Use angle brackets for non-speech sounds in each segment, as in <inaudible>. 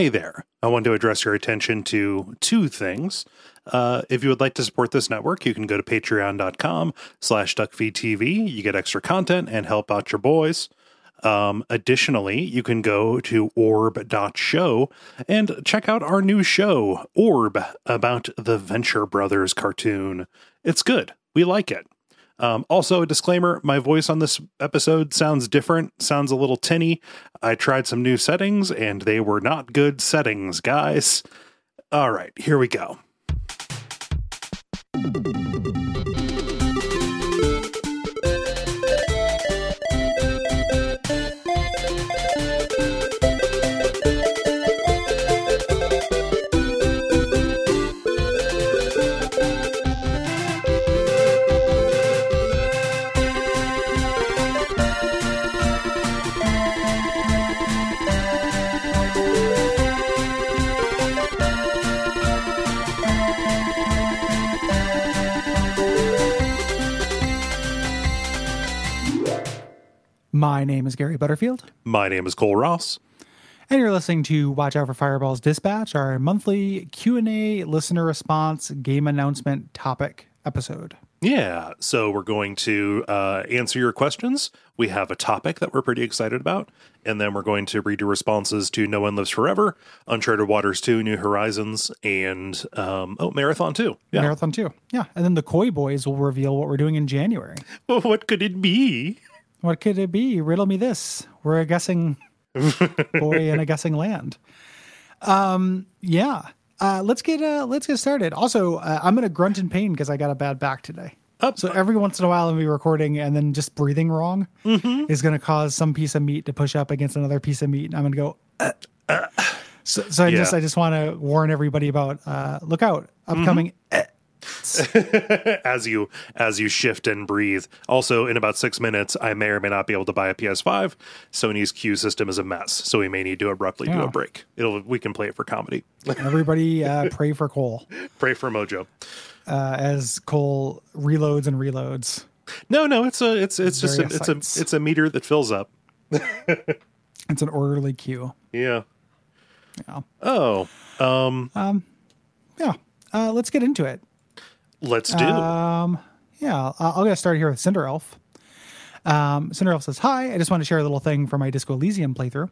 Hey there. I want to address your attention to two things. Uh, if you would like to support this network, you can go to patreon.com slash duckfeedtv. You get extra content and help out your boys. Um, additionally, you can go to orb.show and check out our new show, Orb, about the Venture Brothers cartoon. It's good. We like it. Um, also, a disclaimer my voice on this episode sounds different, sounds a little tinny. I tried some new settings and they were not good settings, guys. All right, here we go. My name is Gary Butterfield, My name is Cole Ross. and you're listening to Watch Out for Fireballs Dispatch, our monthly Q&A listener response game announcement topic episode. Yeah, so we're going to uh, answer your questions. We have a topic that we're pretty excited about, and then we're going to read your responses to No One Lives Forever, Uncharted Waters 2, New Horizons, and um, oh, Marathon 2. Yeah. Marathon 2. Yeah, and then the Koi Boys will reveal what we're doing in January. Well, <laughs> what could it be? What could it be? Riddle me this. We're a guessing <laughs> boy in a guessing land. Um, yeah. Uh, let's get uh, let's get started. Also, uh, I'm gonna grunt in pain because I got a bad back today. Up. So every once in a while, I'm gonna be recording and then just breathing wrong is gonna cause some piece of meat to push up against another piece of meat, and I'm gonna go. "Uh, uh." So, so I just I just want to warn everybody about uh, look out upcoming. "Uh." <laughs> as you as you shift and breathe. Also, in about six minutes, I may or may not be able to buy a PS5. Sony's queue system is a mess, so we may need to abruptly do a break. It'll we can play it for comedy. <laughs> Everybody uh, pray for Cole Pray for Mojo. uh, as Cole reloads and reloads. No, no, it's a it's it's just a, it's a it's a meter that fills up. <laughs> It's an orderly queue. Yeah. Yeah. Oh, um, Yeah. Uh, let's get into it. Let's do. Um, yeah, I'll, I'll get started here with Cinder Elf. Um, Cinder Elf says, Hi, I just want to share a little thing from my Disco Elysium playthrough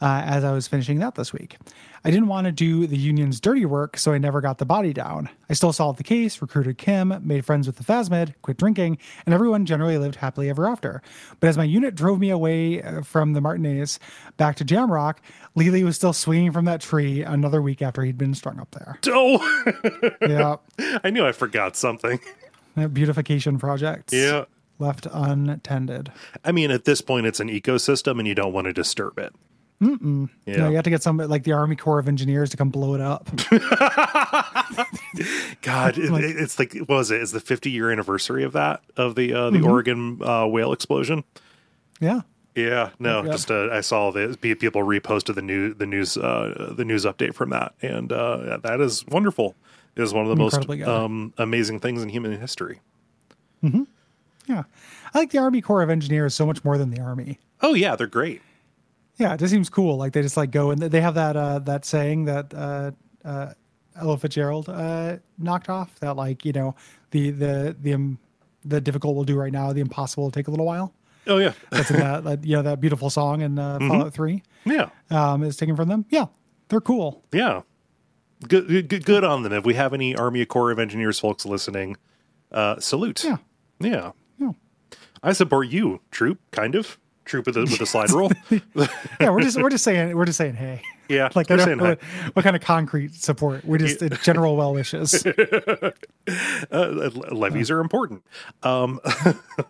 uh, as I was finishing that this week. I didn't want to do the Union's dirty work, so I never got the body down. I still solved the case, recruited Kim, made friends with the Phasmid, quit drinking, and everyone generally lived happily ever after. But as my unit drove me away uh, from the Martinaise back to Jamrock, Lely was still swinging from that tree another week after he'd been strung up there. <laughs> oh, yeah. <laughs> I knew I forgot something. That beautification project. Yeah. Left untended. I mean, at this point, it's an ecosystem, and you don't want to disturb it. Mm-mm. Yeah. No, you have to get some like the Army Corps of Engineers to come blow it up. <laughs> God, it, it's like what was it? Is the 50 year anniversary of that of the uh, Mm-hmm. the Oregon uh, whale explosion? yeah. Yeah, no, just uh, I saw the pe- people reposted the new the news uh, the news update from that, and uh, that is wonderful. It is one of the most Incredibly good. um, amazing things in human history. Yeah. I like the Army Corps of Engineers so much more than the Army. Oh yeah, they're great. Yeah, it just seems cool. Like they just like go and they have that uh that saying that uh uh Ella Fitzgerald uh knocked off that like, you know, the the the um, the difficult will do right now, the impossible will take a little while. Oh yeah, <laughs> That's in that, that you know that beautiful song in uh, Fallout 3 yeah, um is taken from them. Yeah. They're cool. yeah. Good, good, good on them. If we have any Army Corps of Engineers folks listening, uh, salute. Yeah. yeah. I support you, troop. Kind of troop with a with a slide rule. <laughs> Yeah, we're just we're just saying we're just saying hey. Yeah, <laughs> Like I we're don't saying know hi. what, what kind of concrete support. We just uh, general well wishes. <laughs> uh, levees are important. Um,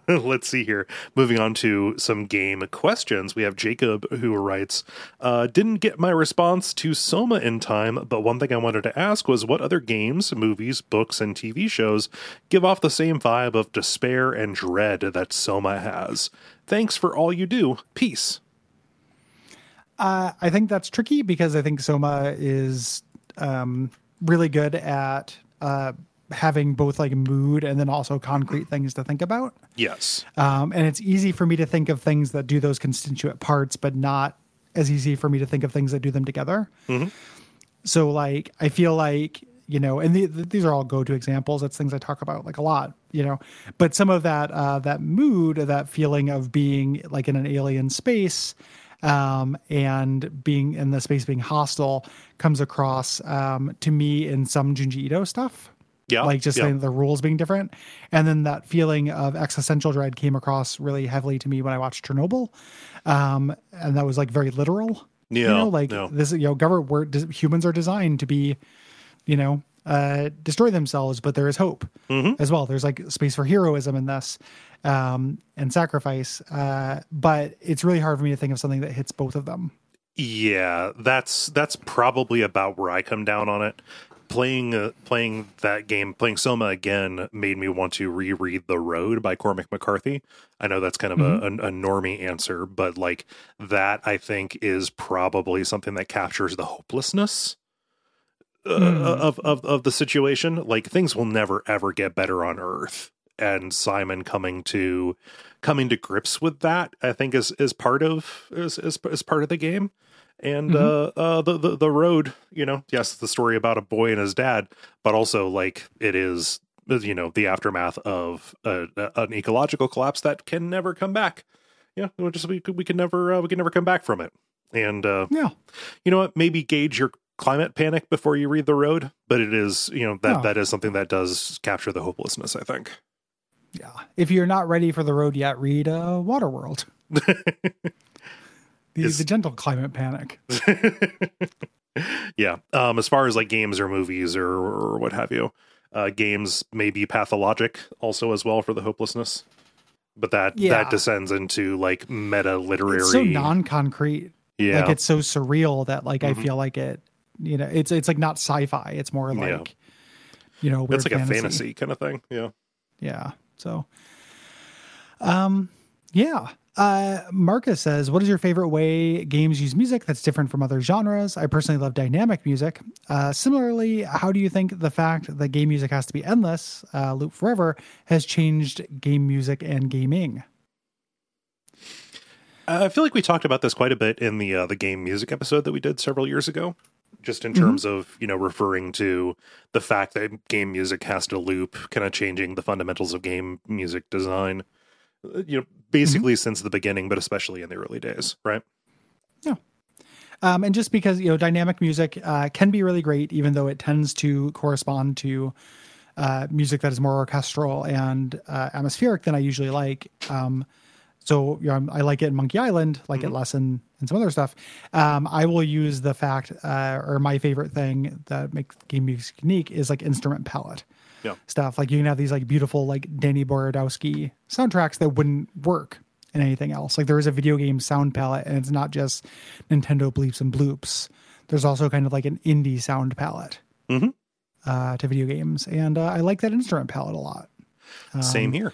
let's see here. Moving on to some game questions. We have Jacob who writes, uh, "Didn't get my response to Soma in time, but one thing I wanted to ask was what other games, movies, books, and TV shows give off the same vibe of despair and dread that Soma has. Thanks for all you do. Peace." Uh, I think that's tricky because I think Soma is um, really good at uh, having both like mood and then also concrete things to think about. Yes. Um, and it's easy for me to think of things that do those constituent parts, but not as easy for me to think of things that do them together. Mm-hmm. So like I feel like you know, and the, these are all go-to examples. That's things I talk about like a lot, you know. But some of that uh, that mood, that feeling of being like in an alien space, um, and being in the space being hostile, comes across um, to me in some Junji Ito stuff. Yeah, like just yeah. saying the rules being different, and then that feeling of existential dread came across really heavily to me when I watched Chernobyl, um, and that was like very literal. Yeah, you know, like yeah. this, you know, government where humans are designed to be you know, uh, destroy themselves, but there is hope Mm-hmm. as well. There's like space for heroism in this um, and sacrifice. Uh, but it's really hard for me to think of something that hits both of them. Yeah, that's that's probably about where I come down on it. Playing uh, playing that game, playing Soma again, made me want to reread The Road by Cormac McCarthy. I know that's kind of a, a, a normie answer, but like that, I think is probably something that captures the hopelessness uh, of, of of the situation. Like things will never ever get better on Earth, and Simon coming to coming to grips with that, I think is is part of is is, is part of the game. And uh, uh, the, the the road, you know, yes, the story about a boy and his dad, but also like it is, you know, the aftermath of a, a- an ecological collapse that can never come back. Yeah, we just we we can never uh, we can never come back from it. And uh, Yeah. you know what? Maybe gauge your climate panic before you read the road, but it is you know that Yeah. that is something that does capture the hopelessness. I think. Yeah. If you're not ready for the road yet, read uh, Waterworld. <laughs> The, the gentle climate panic. <laughs> yeah. Um, as far as like games or movies or, or what have you, uh, games may be pathologic also as well for the hopelessness, but that Yeah. that descends into like meta literary. It's so non-concrete. yeah, Like it's so surreal that like Mhm. I feel like it. You know, it's it's like not sci-fi. It's more like Yeah. you know, it's like a fantasy kind of thing. Yeah. Yeah. So, um, yeah. Uh, Marcus says, "What is your favorite way games use music that's different from other genres?" I personally love dynamic music. Uh, similarly, how do you think the fact that game music has to be endless, uh, loop forever, has changed game music and gaming? Uh, I feel like we talked about this quite a bit in the uh, the game music episode that we did several years ago. Just in terms of you know referring to the fact that game music has to loop, kind of changing the fundamentals of game music design. Uh, You know, basically since the beginning, but especially in the early days, right? Um, and just because you know dynamic music uh, can be really great, even though it tends to correspond to uh, music that is more orchestral and uh, atmospheric than I usually like. Um, so you know, I'm- I like it in Monkey Island, like it less in, in some other stuff. Um, I will use the fact, uh, or my favorite thing that makes game music unique is like instrument palette Yeah. stuff. Like you can have these like beautiful like Danny Baranowsky soundtracks that wouldn't work in anything else. Like there is a video game sound palette, and it's not just Nintendo bleeps and bloops. There's also kind of like an indie sound palette Mhm. uh, to video games, and uh, I like that instrument palette a lot. Same here.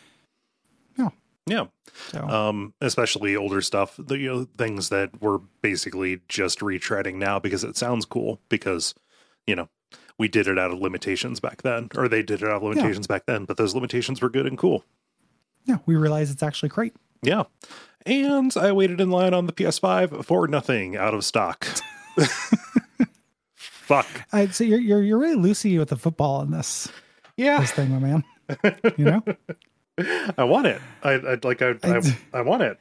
Yeah. Yeah. So Um, especially older stuff, the you know things that we're basically just retreading now because it sounds cool because you know we did it out of limitations back then, or they did it out of limitations back then, but those limitations were good and cool. yeah, we realize it's actually great. Yeah. And I waited in line on the PS5 for nothing out of stock. <laughs> Fuck. I'd say you're you're you're really loosey with the football in this Yeah, this thing, my man. You know, <laughs> <laughs> I want it. I, I like. I, I, I want it.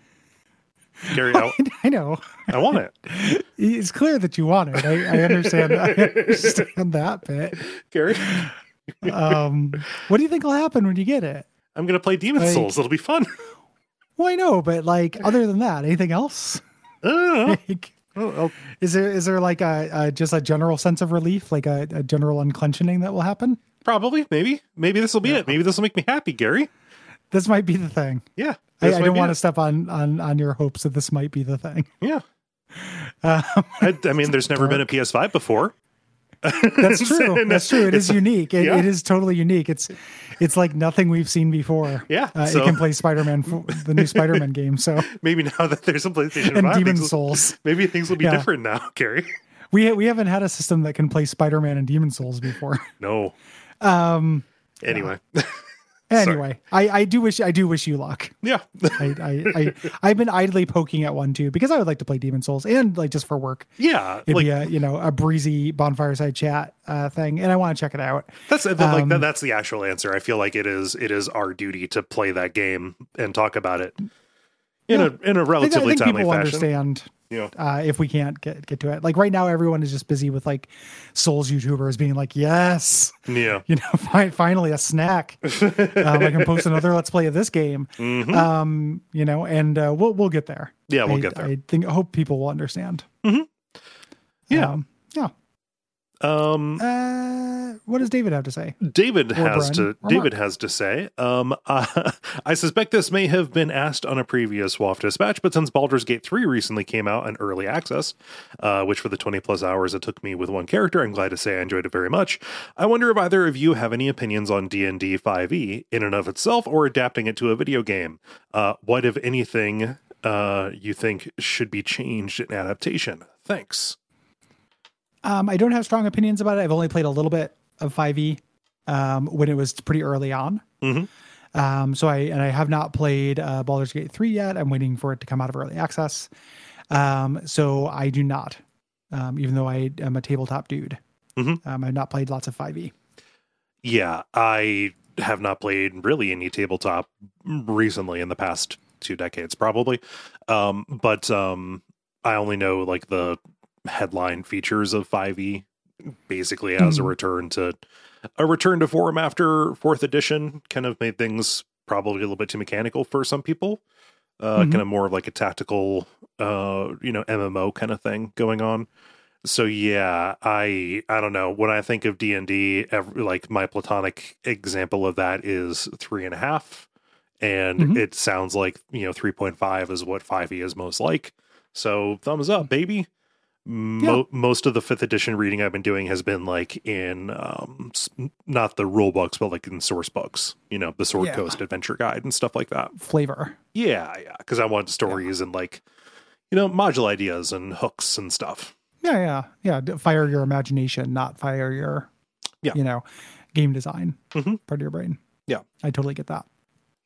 Gary, <laughs> I, I know. I want it. <laughs> It's clear that you want it. I, I understand. I understand that bit. Gary, Um, what do you think will happen when you get it? I'm gonna play Demon Like- Souls. It'll be fun. Well, I know, but like other than that, anything else? Like, I'll- is there is there like a, a just a general sense of relief, like a, a general unclenching that will happen? probably, maybe, maybe this will be it. Maybe this will make me happy, Gary. This might be the thing. Yeah, I, I don't want to step on, on on your hopes that this might be the thing. <laughs> Yeah, Um, I, I mean, there's <laughs> never been a PS5 before. That's <laughs> true. That's true. It is unique. It, yeah. it is totally unique. It's it's like nothing we've seen before. Yeah, uh, so- it can play Spider-Man, the new Spider-Man game. So Maybe now that there's a PlayStation and 5, Demon will- Souls. maybe things will be Yeah. different now, Gary. We we haven't had a system that can play Spider-Man and Demon Souls before. No. Um, Anyway, Anyway, I, I do wish I do wish you luck. Yeah. I, I, I <laughs> I've been idly poking at one too because I would like to play Demon Souls and like just for work. yeah. It'd Like be a you know a breezy bonfireside chat uh, thing, and I want to check it out. that's like that, um, that's the actual answer. I feel like it is it is our duty to play that game and talk about it in Yeah. a in a I think, I relatively think timely people fashion. understand Yeah. uh, if we can't get get to it. Like right now, everyone is just busy with like Souls YouTubers being like, "Yes, Yeah. <laughs> you know, fi- finally a snack. um, <laughs> I can post another Let's Play of this game." Mhm. Um, you know, and uh, we'll we'll get there. Yeah, we'll I, get there. I think I hope people will understand. Mhm. Yeah. Um, yeah. Um Uh, what does David have to say? David Or has Brian, to David Mark. has to say, um, <laughs> uh, I suspect this may have been asked on a previous WAF dispatch, but since Baldur's Gate 3 recently came out in early access, uh, which for the 20 plus hours it took me with one character, I'm glad to say I enjoyed it very much. I wonder if either of you have any opinions on D&D 5e E in and of itself or adapting it to a video game. Uh, what, if anything, uh, you think should be changed in adaptation? Thanks. Um, I don't have strong opinions about it. I've only played a little bit of 5e um, when it was pretty early on. Mhm. Um, so I and I have not played uh, Baldur's Gate 3 yet. I'm waiting for it to come out of early access. Um, so I do not, um, even though I am a tabletop dude. Mhm. Um, I've not played lots of E. 5e. Yeah, I have not played really any tabletop recently in the past two decades, probably. Um, but um, I only know like the headline features of 5e, basically as a Mhm. return to a return to form after fourth edition. Kind of made things probably a little bit too mechanical for some people. Uh, Mhm. Kind of more of like a tactical, uh, you know, MMO kind of thing going on so yeah i i don't know when i think of d&d ev- like my platonic example of that is three and a half and Mhm. it sounds like you know 3.5 is what 5e is most like so thumbs up baby Mo- most of the fifth edition reading i've been doing has been like in um not the rule books but like in source books you know the sword Yeah. coast adventure guide and stuff like that Flavor. yeah yeah because i want stories and like you know module ideas and hooks and stuff Yeah, yeah, yeah. Fire your imagination, not fire your, Yeah. you know, game design Mhm. part of your brain. Yeah. I totally get that.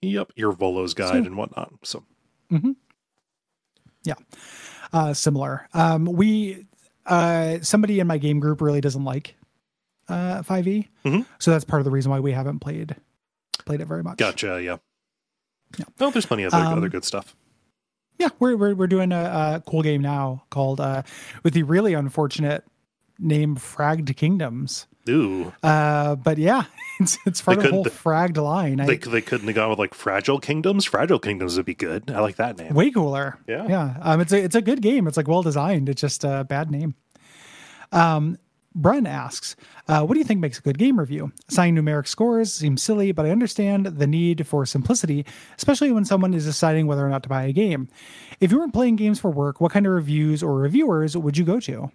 Yep, your Volo's guide So- and whatnot. So uh, similar. Um, we uh, somebody in my game group really doesn't like uh, 5e, Mhm. so that's part of the reason why we haven't played played it very much. gotcha. Yeah. Yeah. No, there's plenty of other, Um, other good stuff. Yeah, we're we're we're doing a, a cool game now called uh, with the really unfortunate name Fragged Kingdoms. Ooh, Uh, but yeah, <laughs> it's it's part They of the whole Fragged line. I, they they couldn't have gone with like Fragile Kingdoms. Fragile Kingdoms would be good. I like that name. way cooler. Yeah. yeah. Um, it's a it's a good game. It's like well designed. It's just a bad name. Um, Brun asks, uh, "What do you think makes a good game review? Assigning numeric scores seems silly, but I understand the need for simplicity, especially when someone is deciding whether or not to buy a game. If you weren't playing games for work, what kind of reviews or reviewers would you go to?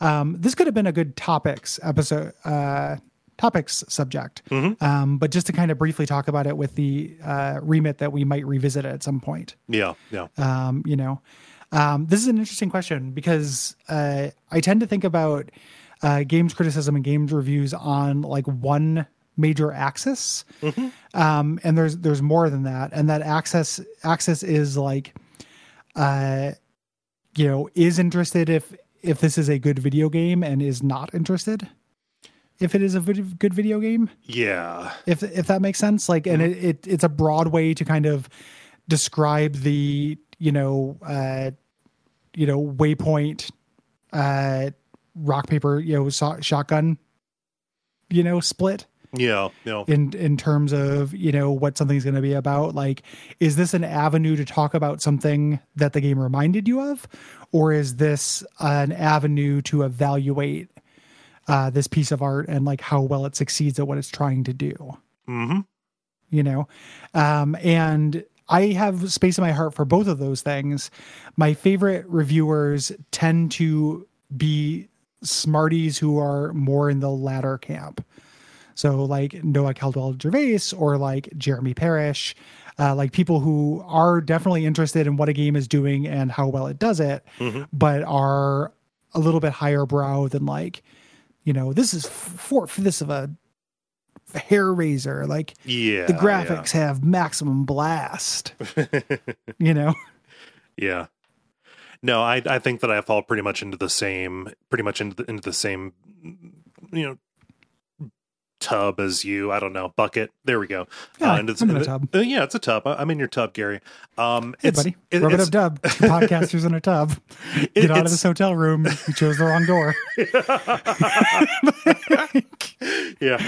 Um, this could have been a good topics episode." Uh, topics subject. Um, but just to kind of briefly talk about it with the uh, remit that we might revisit at some point. Yeah, yeah. um, you know um, this is an interesting question because uh, i tend to think about uh, games criticism and games reviews on like one major axis. Um, and there's there's more than that. And that axis axis is like uh, you know is interested if if this is a good video game and is not interested? If it is a vid- good video game? Yeah. if if that makes sense? Like and it, it it's a broad way to kind of describe the you know uh you know waypoint uh rock paper you know so- shotgun you know split Yeah. Yeah. in in terms of you know what something's going to be about like is this an avenue to talk about something that the game reminded you of or is this an avenue to evaluate uh, this piece of art and like how well it succeeds at what it's trying to do Mm-hmm. you know um and i have space in my heart for both of those things my favorite reviewers tend to be smarties who are more in the latter camp so like noah caldwell gervais or like jeremy parrish uh, like people who are definitely interested in what a game is doing and how well it does it Mhm. but are a little bit higher brow than like you know this is for this of a hair raiser. Like Yeah. the graphics have maximum blast. <laughs> you know? Yeah. No, I I think that I fall pretty much into the same pretty much into the, into the same you know tub as you. I don't know bucket. There we go. Yeah, into I'm in a tub. uh, yeah, it's a tub. I- I'm in your tub, Gary. Um, Hey, it's, buddy. it- Rub it up dub. <laughs> Podcasters in a tub. Get out of this hotel room. You chose the wrong door. <laughs> yeah.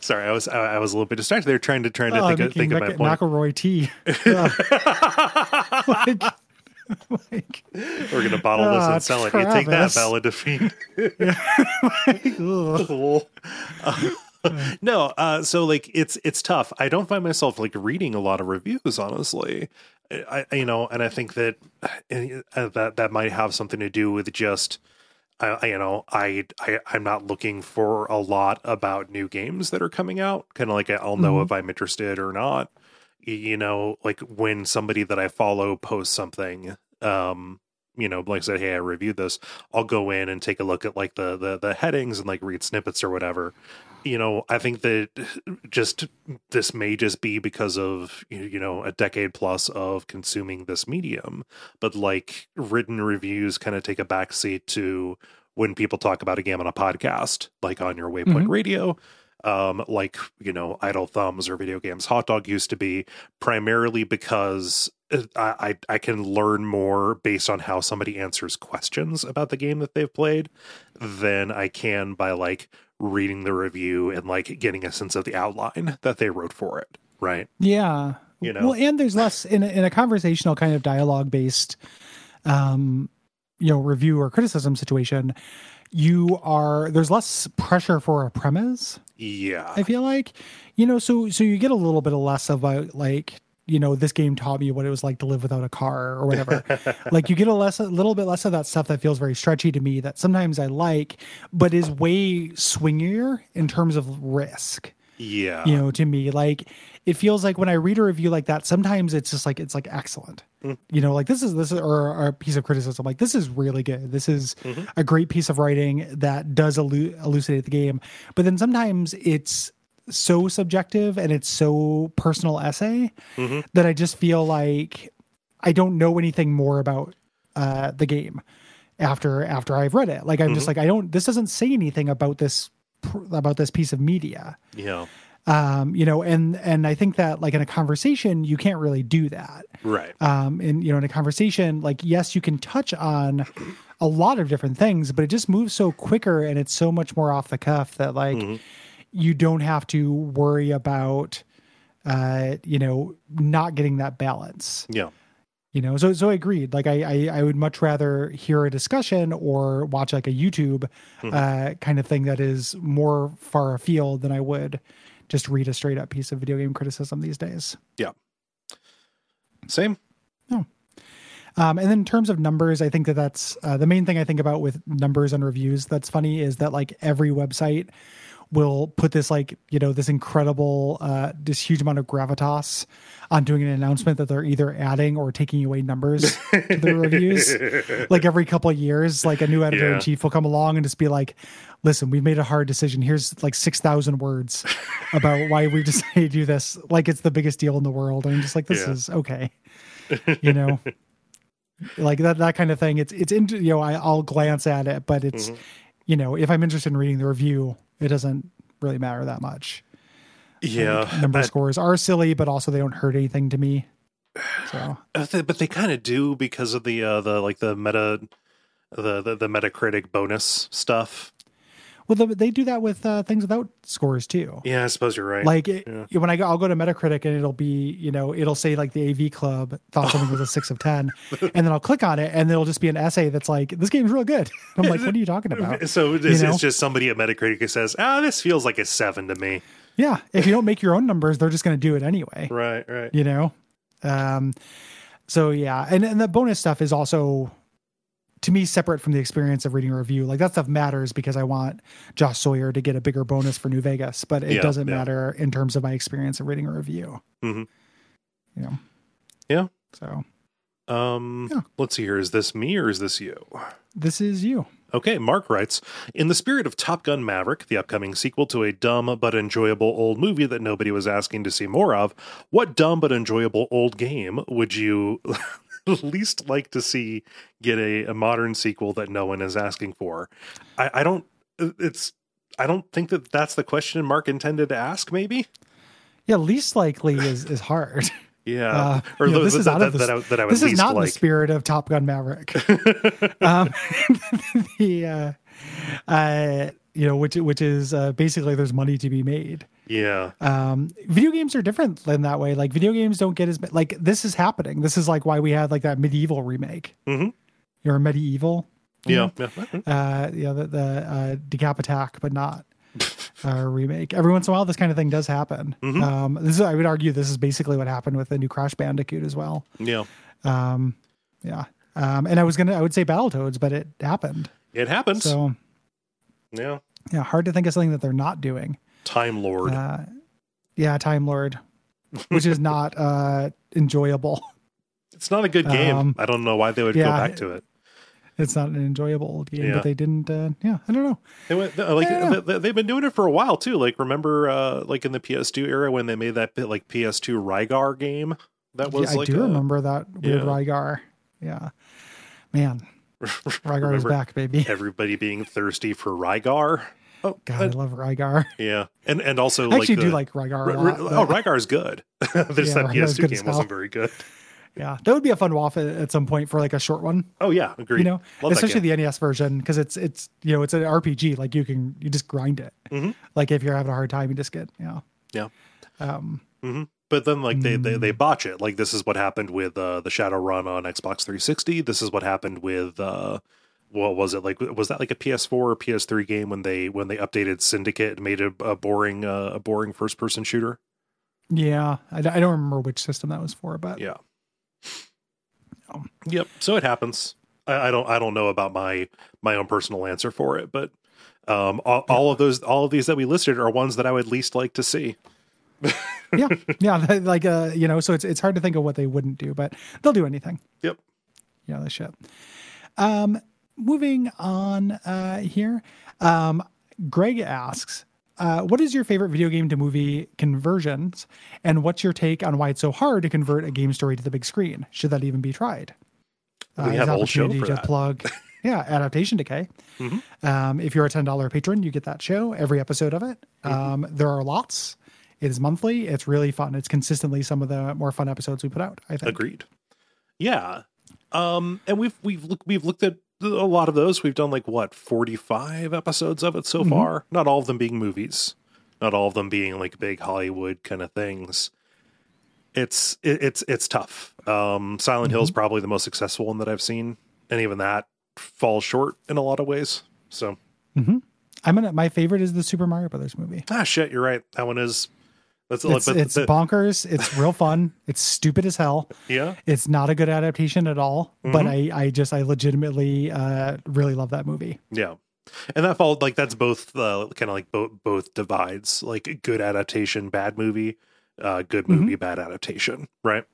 Sorry, I was I, I was a little bit distracted there, trying to trying to Oh, think think Mac- point. McElroy tea. <laughs> like, like, We're gonna bottle this Ah, and sell it. You take that, Travis. Bella Defeat. ugh. Cool. Uh, <laughs> no, uh, so like it's it's tough. I don't find myself like reading a lot of reviews, honestly. I, I you know, and I think that uh, that that might have something to do with just. I, you know, I, I I'm not looking for a lot about new games that are coming out. Kind of like I'll know Mhm. if I'm interested or not. You know, like when somebody that I follow posts something, um, you know, like I said, hey, I reviewed this. I'll go in and take a look at like the the the headings and like read snippets or whatever. You know, I think that just this may just be because of you know a decade plus of consuming this medium, but like written reviews kind of take a backseat to when people talk about a game on a podcast, like on your Waypoint Mhm. Radio, um, like you know, Idle Thumbs or Video Games Hot Dog used to be, primarily because uh, I, I I can learn more based on how somebody answers questions about the game that they've played than I can by like reading the review and like getting a sense of the outline that they wrote for it. Right. Yeah. You know? Well, and there's less in a, in a conversational kind of dialogue based, um, you know, review or criticism situation. You are there's less pressure for a premise. Yeah. I feel like, you know, so so you get a little bit of less about like, you know, this game taught me what it was like to live without a car or <laughs> whatever. like you get a less a little bit less of that stuff that feels very stretchy to me that sometimes I like, but is way swingier in terms of risk yeah. you know to me like it feels like when i read a review like that sometimes it's just like it's like excellent Mm. you know like this is this is or, or a piece of criticism like this is really good this is Mhm. a great piece of writing that does elu- elucidate the game but then sometimes it's so subjective and it's so personal essay Mhm. that i just feel like i don't know anything more about uh the game after after i've read it like i'm just like i don't this doesn't say anything about this about this piece of media Yeah. um you know and and i think that like in a conversation you can't really do that Right. um and you know in a conversation like yes you can touch on a lot of different things but it just moves so quicker and it's so much more off the cuff that like Mhm. You don't have to worry about uh you know not getting that balance Yeah. you know so so i agreed like i i, I would much rather hear a discussion or watch like a youtube Mhm. uh kind of thing that is more far afield than i would just read a straight up piece of video game criticism these days Yeah. Same. um, and then in terms of numbers, I think that that's uh, the main thing I think about with numbers and reviews. That's funny is that like every website will put this like you know this incredible uh, this huge amount of gravitas on doing an announcement that they're either adding or taking away numbers to their reviews. <laughs> Like every couple of years, like a new editor in chief will come along and just be like, "Listen, we've made a hard decision. Here's like six thousand words about why we <laughs> decided to do this. Like it's the biggest deal in the world." And I'm just like, "This Yeah. is okay," you know <laughs> like that that kind of thing it's it's in, you know I, i'll glance at it but it's Mhm. you know if i'm interested in reading the review it doesn't really matter that much Yeah. Like, number but- scores are silly but also they don't hurt anything to me so <sighs> Uh, but they kind of do because of the uh the like the meta the the, the metacritic bonus stuff well the, they do that with uh, things without scores too. Yeah i suppose you're right. Like it, Yeah. when i go i'll go to metacritic and it'll be you know it'll say like the av club thought something was a six of ten <laughs> and then i'll click on it and it'll just be an essay that's like this game's real good. <laughs> I'm like what are you talking about? <laughs> So know? is just somebody at metacritic who says ah this feels like a seven to me. Yeah. If you don't make your own numbers they're just going to do it anyway. Right right. You know? Um so yeah. And, and the bonus stuff is also to me separate from the experience of reading a review like that stuff matters because i want josh sawyer to get a bigger bonus for new vegas but it Yeah, doesn't yeah. matter in terms of my experience of reading a review Mhm. you know Yeah. so um Yeah. let's see here is this me or is this you this is you Okay, Mark writes In the spirit of Top Gun Maverick, the upcoming sequel to a dumb but enjoyable old movie that nobody was asking to see more of, what dumb but enjoyable old game would you <laughs> least like to see get a, a modern sequel that no one is asking for? I, I don't, it's, I don't think that that's the question Mark intended to ask, maybe? Yeah, least likely is is hard. <laughs> Yeah. Uh, or you know, the- this is that, out of that, the- that I, that I this is not in like. the spirit of Top Gun Maverick. <laughs> um, the uh, uh, you know, which which is uh, basically there's money to be made. Yeah. Um, video games are different in that way. Like video games don't get as like this is happening. This is like why we had like that medieval remake. Mhm. You're medieval. Yeah. yeah. Uh, yeah, the, the uh, decap attack, but not uh, remake. Every once in a while, this kind of thing does happen. Mm-hmm. Um, this is, I would argue, this is basically what happened with the new Crash Bandicoot as well. Yeah. Um, yeah. Um, and I was gonna, I would say Battletoads, but it happened. It happens. So yeah. yeah, hard to think of something that they're not doing. Time Lord. Uh, yeah, Time Lord, which is not <laughs> uh, enjoyable. It's not a good game. Um, I don't know why they would go back to it. It's not an enjoyable old game, Yeah. but they didn't. Uh, yeah, I don't know. They went like Yeah. they, they've been doing it for a while too. Like remember, uh, like in the PS2 era when they made that bit like PS2 Rygar game that was yeah, like I do a- remember that weird yeah. Rygar. Yeah, man, <laughs> Rygar is back, baby. Everybody being thirsty for Rygar. Oh, God, I uh, love Rygar. <laughs> yeah, and and also I like actually the, do like Rygar a lot. Oh, but- Rygar's good. <laughs> this Yeah, that Rygar's PS2 good game wasn't very good. <laughs> yeah, that would be a fun WAF at, some point for like a short one. Oh yeah, agreed. You know, Love especially the NES version because it's it's you know it's an RPG. Like you can you just grind it. Mhm. Like if you're having a hard time, you just get yeah. Yeah. Um, But then, like they, they they Mm. botch it. Like this is what happened with uh, the Shadowrun on Xbox 360. This is what happened with uh, what was it like? Was that like a PS4 or PS3 game when they when they updated Syndicate and made a, a boring uh, a boring first person shooter? yeah, I don't remember which system that was for, but Yeah. Um, Yep. So it happens. I, I don't I don't know about my my own personal answer for it, but um, all, all of those all of these that we listed are ones that I would least like to see. <laughs> yeah, yeah, like uh, you know, so it's it's hard to think of what they wouldn't do, but they'll do anything. Yep. Yeah, the shit. Um, moving on uh, here. Um, Greg asks, uh, "What is your favorite video game to movie conversions, and what's your take on why it's so hard to convert a game story to the big screen? Should that even be tried?" We Uh, have a whole show for to that. plug. <laughs> Yeah, adaptation decay. Mhm. Um, if you're a ten dollar patron, you get that show every episode of it. Mm-hmm. Um, there are lots. It is monthly. It's really fun. It's consistently some of the more fun episodes we put out. I think. Agreed. Yeah. Um, and we've we've look, we've looked at a lot of those. We've done like what forty five episodes of it so Mhm. far. Not all of them being movies. Not all of them being like big Hollywood kind of things. It's it, it's it's tough. Um, Silent Hill is probably the most successful one that I've seen, and even that falls short in a lot of ways. So mm-hmm. I'm gonna. My favorite is the Super Mario Brothers movie. ah shit, you're right. That one is that's It's, but it's the- bonkers. It's real fun. It's stupid as hell. yeah. It's not a good adaptation at all. Mm-hmm. But I, I just, I legitimately, uh, really love that movie. Yeah. And that fall like that's both uh, kind of like both both divides, like good adaptation, bad movie, uh, good Mm-hmm. movie, bad adaptation, right?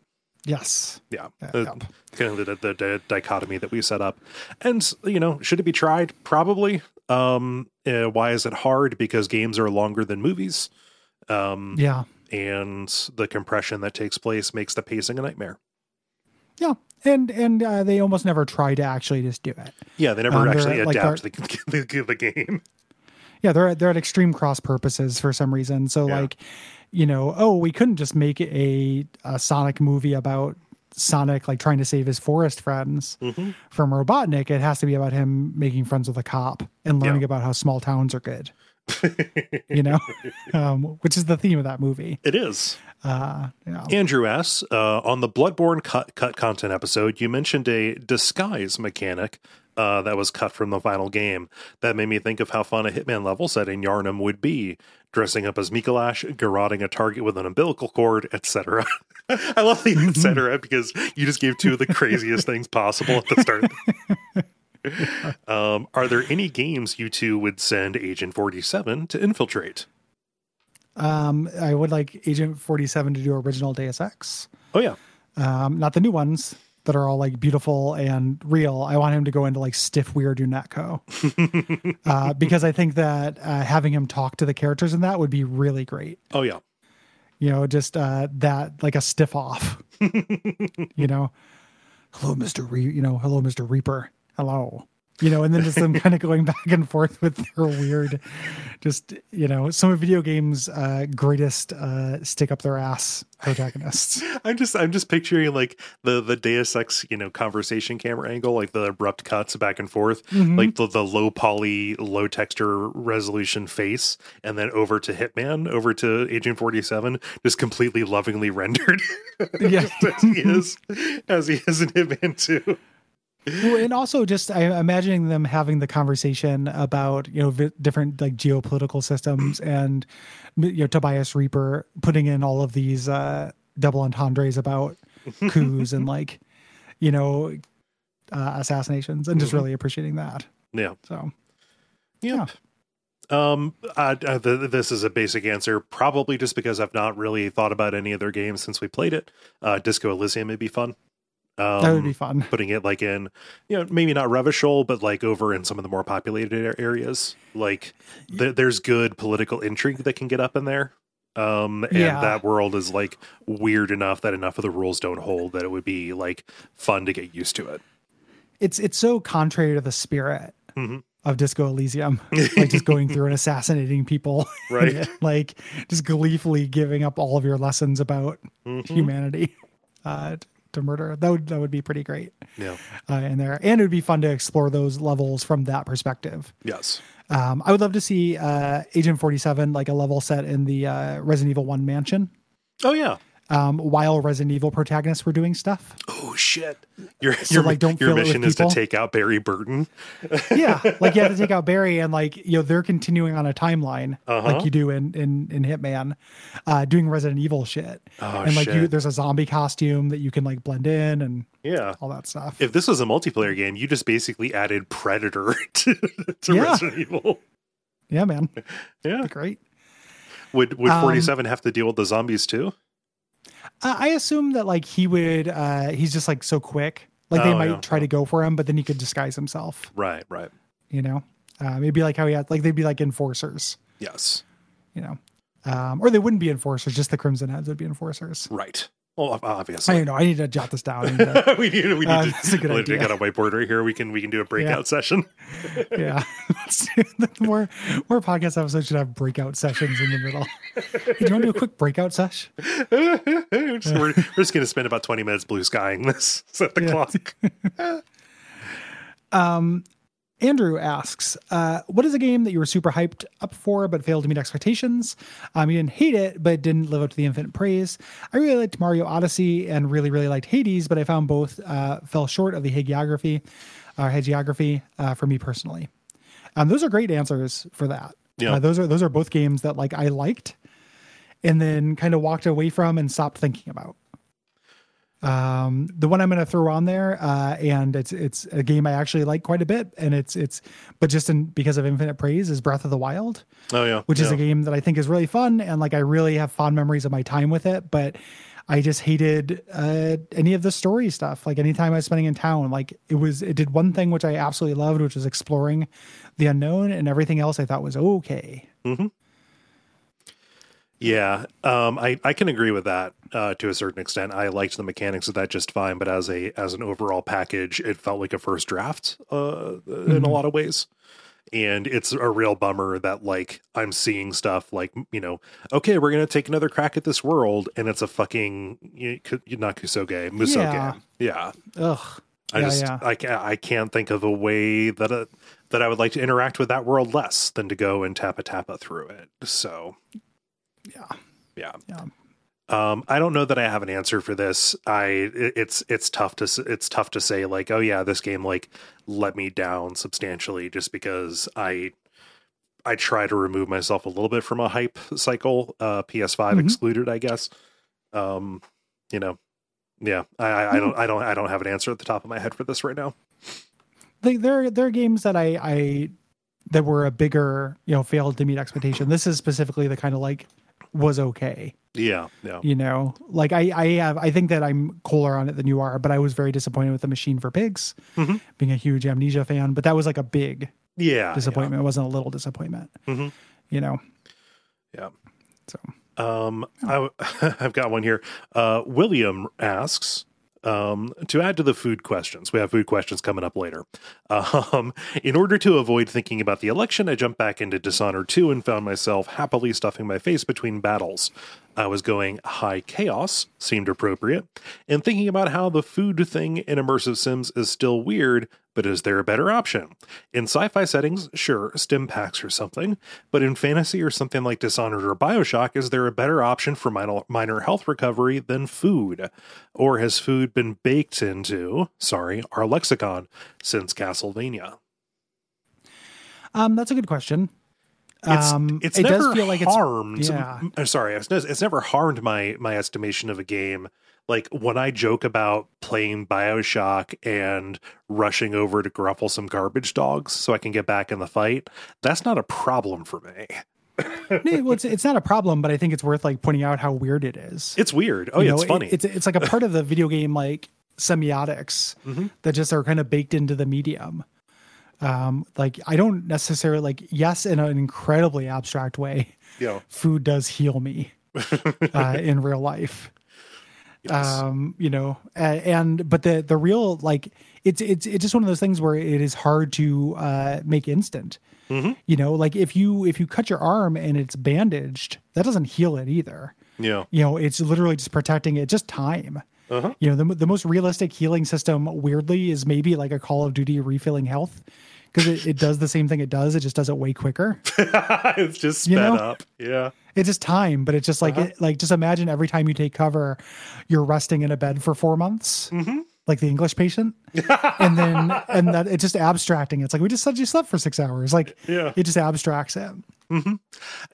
Yes. Yeah, Yeah, yeah. kind of the, the, the dichotomy that we set up. And you know, should it be tried? Probably. Um, uh, why is it hard? Because games are longer than movies, um, Yeah. and the compression that takes place makes the pacing a nightmare. Yeah. And, and, uh, they almost never try to actually just do it. Yeah, they never Um, actually like adapt the, <laughs> the, the game. Yeah. They're, they're at extreme cross purposes for some reason. So Yeah. like, you know, oh, we couldn't just make a, a Sonic movie about Sonic like trying to save his forest friends Mhm. from Robotnik. It has to be about him making friends with a cop and learning Yeah. about how small towns are good. <laughs> you know, <laughs> um, which is the theme of that movie. It is. Uh, you know, Andrew asks, uh, on the Bloodborne cut, cut content episode, you mentioned a disguise mechanic uh, that was cut from the final game. That made me think of how fun a Hitman level set in Yharnam would be. Dressing up as Mikolash, garroting a target with an umbilical cord, etc. <laughs> I love the etc. because you just gave two of the craziest things possible at the start. <laughs> um, are there any games you two would send Agent 47 to infiltrate? um, I would like Agent 47 to do original Deus Ex. Oh, yeah. Um, not the new ones. that are all like beautiful and real. I want him to go into like stiff, weird UNATCO. <laughs> uh, because I think that uh, having him talk to the characters in that would be really great. Oh yeah. You know, just uh, that like a stiff off. <laughs> you know, hello, Mister. Re- you know, hello, Mister Rieper. Hello you know, and then just them kind of going back and forth with their weird, just you know, some of video games' uh, greatest uh, stick up their ass protagonists. <laughs> I'm just I'm just picturing like the the Deus Ex you know conversation camera angle, like the abrupt cuts back and forth, mm-hmm. like the the low poly, low texture resolution face, and then over to Hitman, over to Agent Forty Seven, just completely lovingly <laughs> rendered. Yeah, <laughs> as he is as he is in Hitman Two well, and also just I imagining them having the conversation about you know different like geopolitical systems <clears throat> and you know Tobias Rieper putting in all of these uh, double entendres about coups and like you know uh, assassinations and just mm-hmm. really appreciating that. Yeah. So. Yep. Yeah. Um, uh, uh, the, this is a basic answer, probably just because I've not really thought about any other games since we played it. Uh, Disco Elysium may be fun. Um, that would be fun. Putting it like in, you know, maybe not Revachol, but like over in some of the more populated areas. Like th- there's good political intrigue that can get up in there. Um, and yeah. that world is like weird enough that enough of the rules don't hold that it would be like fun to get used to it. It's it's so contrary to the spirit mm-hmm. of Disco Elysium, <laughs> like just going through and assassinating people, <laughs> right? like just gleefully giving up all of your lessons about mm-hmm. humanity. Uh, to murder. That would that would be pretty great. Yeah, uh, in there, and it would be fun to explore those levels from that perspective. Yes, um, I would love to see uh, Agent Forty Seven like a level set in the uh, Resident Evil One mansion. Oh yeah, um, while Resident Evil protagonists were doing stuff. Oh shit! Your so, your, like, don't your mission is to take out Barry Burton. yeah, <laughs> like you have to take out Barry, and like you know they're continuing on a timeline uh-huh. like you do in in, in Hitman, uh, doing Resident Evil shit. Oh, and like shit. you, there's a zombie costume that you can like blend in and yeah, all that stuff. If this was a multiplayer game, you just basically added Predator <laughs> to, to yeah. Resident Evil. Yeah, man. <laughs> Yeah, great. Would would forty seven um, have to deal with the zombies too? I assume that like he would. uh He's just like so quick. Like they oh, might yeah. try to go for him, but then he could disguise himself. Right. Right. You know, uh, maybe like how he had like they'd be like enforcers. Yes. You know, um, or they wouldn't be enforcers. Just the Crimson Heads would be enforcers. Right. Well, obviously. I know. I need to jot this down. To, <laughs> we need. We need uh, to. Good <laughs> idea. Got a whiteboard right here. We can. We can do a breakout yeah. session. <laughs> yeah. more more podcast episodes should have breakout sessions in the middle. Hey, do you want to do a quick breakout sesh? we're, just, we're, just going to spend about twenty minutes blue skying this. Set the clock. um. Andrew asks, uh, "What is a game that you were super hyped up for but failed to meet expectations? Um, you didn't hate it, but it didn't live up to the infinite praise. I really liked Mario Odyssey and really, really liked Hades, but I found both uh, fell short of the hagiography, uh, hagiography uh, for me personally. Um, those are great answers for that. Yeah, uh, those are those are both games that like I liked, and then kind of walked away from and stopped thinking about." Um, the one I'm going to throw on there, uh, and it's it's a game I actually like quite a bit, and it's it's but just in because of infinite praise is Breath of the Wild. Oh yeah, which yeah. is a game that I think is really fun, and like I really have fond memories of my time with it, but. I just hated uh, any of the story stuff. Like anytime I was spending in town, like it was, it did one thing which I absolutely loved, which was exploring the unknown, and everything else I thought was okay. Mm-hmm. Yeah, um, I I can agree with that uh, to a certain extent. I liked the mechanics of that just fine, but as a as an overall package, it felt like a first draft uh, mm-hmm. in a lot of ways. And it's a real bummer that like I'm seeing stuff like you know, okay, we're gonna take another crack at this world, and it's a fucking you know, not Kusoge, Musoge. Yeah. yeah. Ugh. I yeah, just yeah. I can't I can't think of a way that a, that I would like to interact with that world less than to go and tappa tappa through it. So yeah. Yeah. Yeah. Um, I don't know that I have an answer for this. I it's it's tough to it's tough to say like oh yeah this game like let me down substantially just because I I try to remove myself a little bit from a hype cycle. Uh, PS5 mm-hmm. excluded, I guess. Um, you know, yeah. I, I, I don't I don't I don't have an answer at the top of my head for this right now. They there there are games that I I that were a bigger you know failed to meet expectation. This is specifically the kind of like was okay. Yeah, yeah. You know, like I, I have, I think that I'm cooler on it than you are, but I was very disappointed with the Machine for Pigs, being a huge Amnesia fan. But that was like a big Yeah. disappointment. It wasn't a little disappointment. Mhm. You know, Yeah. so Um, I, <laughs> I've got one here. Uh, William asks, um, to add to the food questions, we have food questions coming up later. Um, in order to avoid thinking about the election, I jumped back into Dishonored 2 and found myself happily stuffing my face between battles. I was going high chaos, seemed appropriate, and thinking about how the food thing in immersive sims is still weird, but is there a better option? In sci fi settings, sure, stim packs or something, but in fantasy or something like Dishonored or Bioshock, is there a better option for minor, minor health recovery than food? Or has food been baked into, sorry, our lexicon since Castlevania? um, that's a good question. It's, um, it's it never does feel like it's harmed. yeah. uh, sorry, it's, it's never harmed my my estimation of a game. Like when I joke about playing Bioshock and rushing over to gruffle some garbage dogs so I can get back in the fight, that's not a problem for me. <laughs> Yeah, well, it's, it's not a problem, but I think it's worth like pointing out how weird it is. It's weird. Oh You yeah, know, it's it- funny. it's it's like a part of the video game like semiotics Mm-hmm. that just are kind of baked into the medium. Um, like I don't necessarily like yes, in an incredibly abstract way, yeah. food does heal me <laughs> uh, in real life. Yes. Um, you know, and but the the real like it's it's it's just one of those things where it is hard to uh, make instant. Mm-hmm. You know, like if you if you cut your arm and it's bandaged, that doesn't heal it either yeah. you know it's literally just protecting it just time Uh-huh. you know the, the most realistic healing system weirdly is maybe like a call of duty refilling health because it, it does the same thing it does it just does it way quicker <laughs> it's just sped You know? up. Yeah. it's just time but it's just like Uh-huh. it, like just imagine every time you take cover you're resting in a bed for four months Mm-hmm. Like the english patient and then <laughs> and that it's just abstracting it's like we just said you slept for six hours like Yeah. it just abstracts it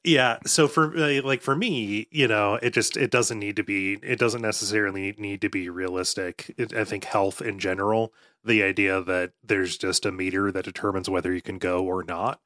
Yeah. So for like for me, you know, it just it doesn't need to be. It doesn't necessarily need to be realistic. It, I think health in general, the idea that there's just a meter that determines whether you can go or not,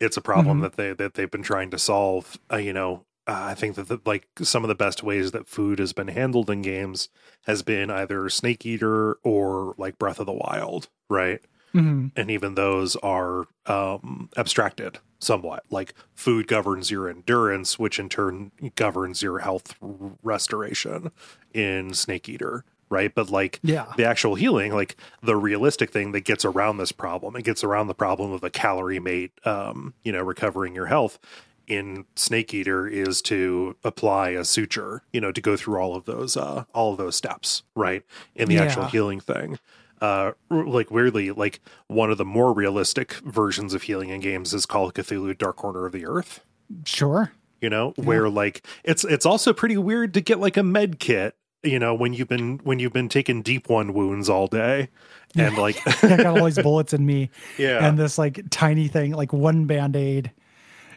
it's a problem Mhm. that they that they've been trying to solve. Uh, you know, uh, I think that the, like some of the best ways that food has been handled in games has been either Snake Eater or like Breath of the Wild, right? Mhm. and even those are um, abstracted somewhat. Like food governs your endurance, which in turn governs your health restoration in Snake Eater, right? But like yeah the actual healing, like the realistic thing that gets around this problem, it gets around the problem of a calorie mate, um, you know, recovering your health. In Snake Eater is to apply a suture, you know, to go through all of those, uh, all of those steps, right? In the actual healing thing. Uh like weirdly like one of the more realistic versions of healing in games is Call of Cthulhu Dark Corner of the Earth. Sure. You know where like it's it's also pretty weird to get like a med kit you know when you've been when you've been taking deep one wounds all day and like <laughs> I got all these bullets in me <laughs> yeah. and this like tiny thing, like one band aid,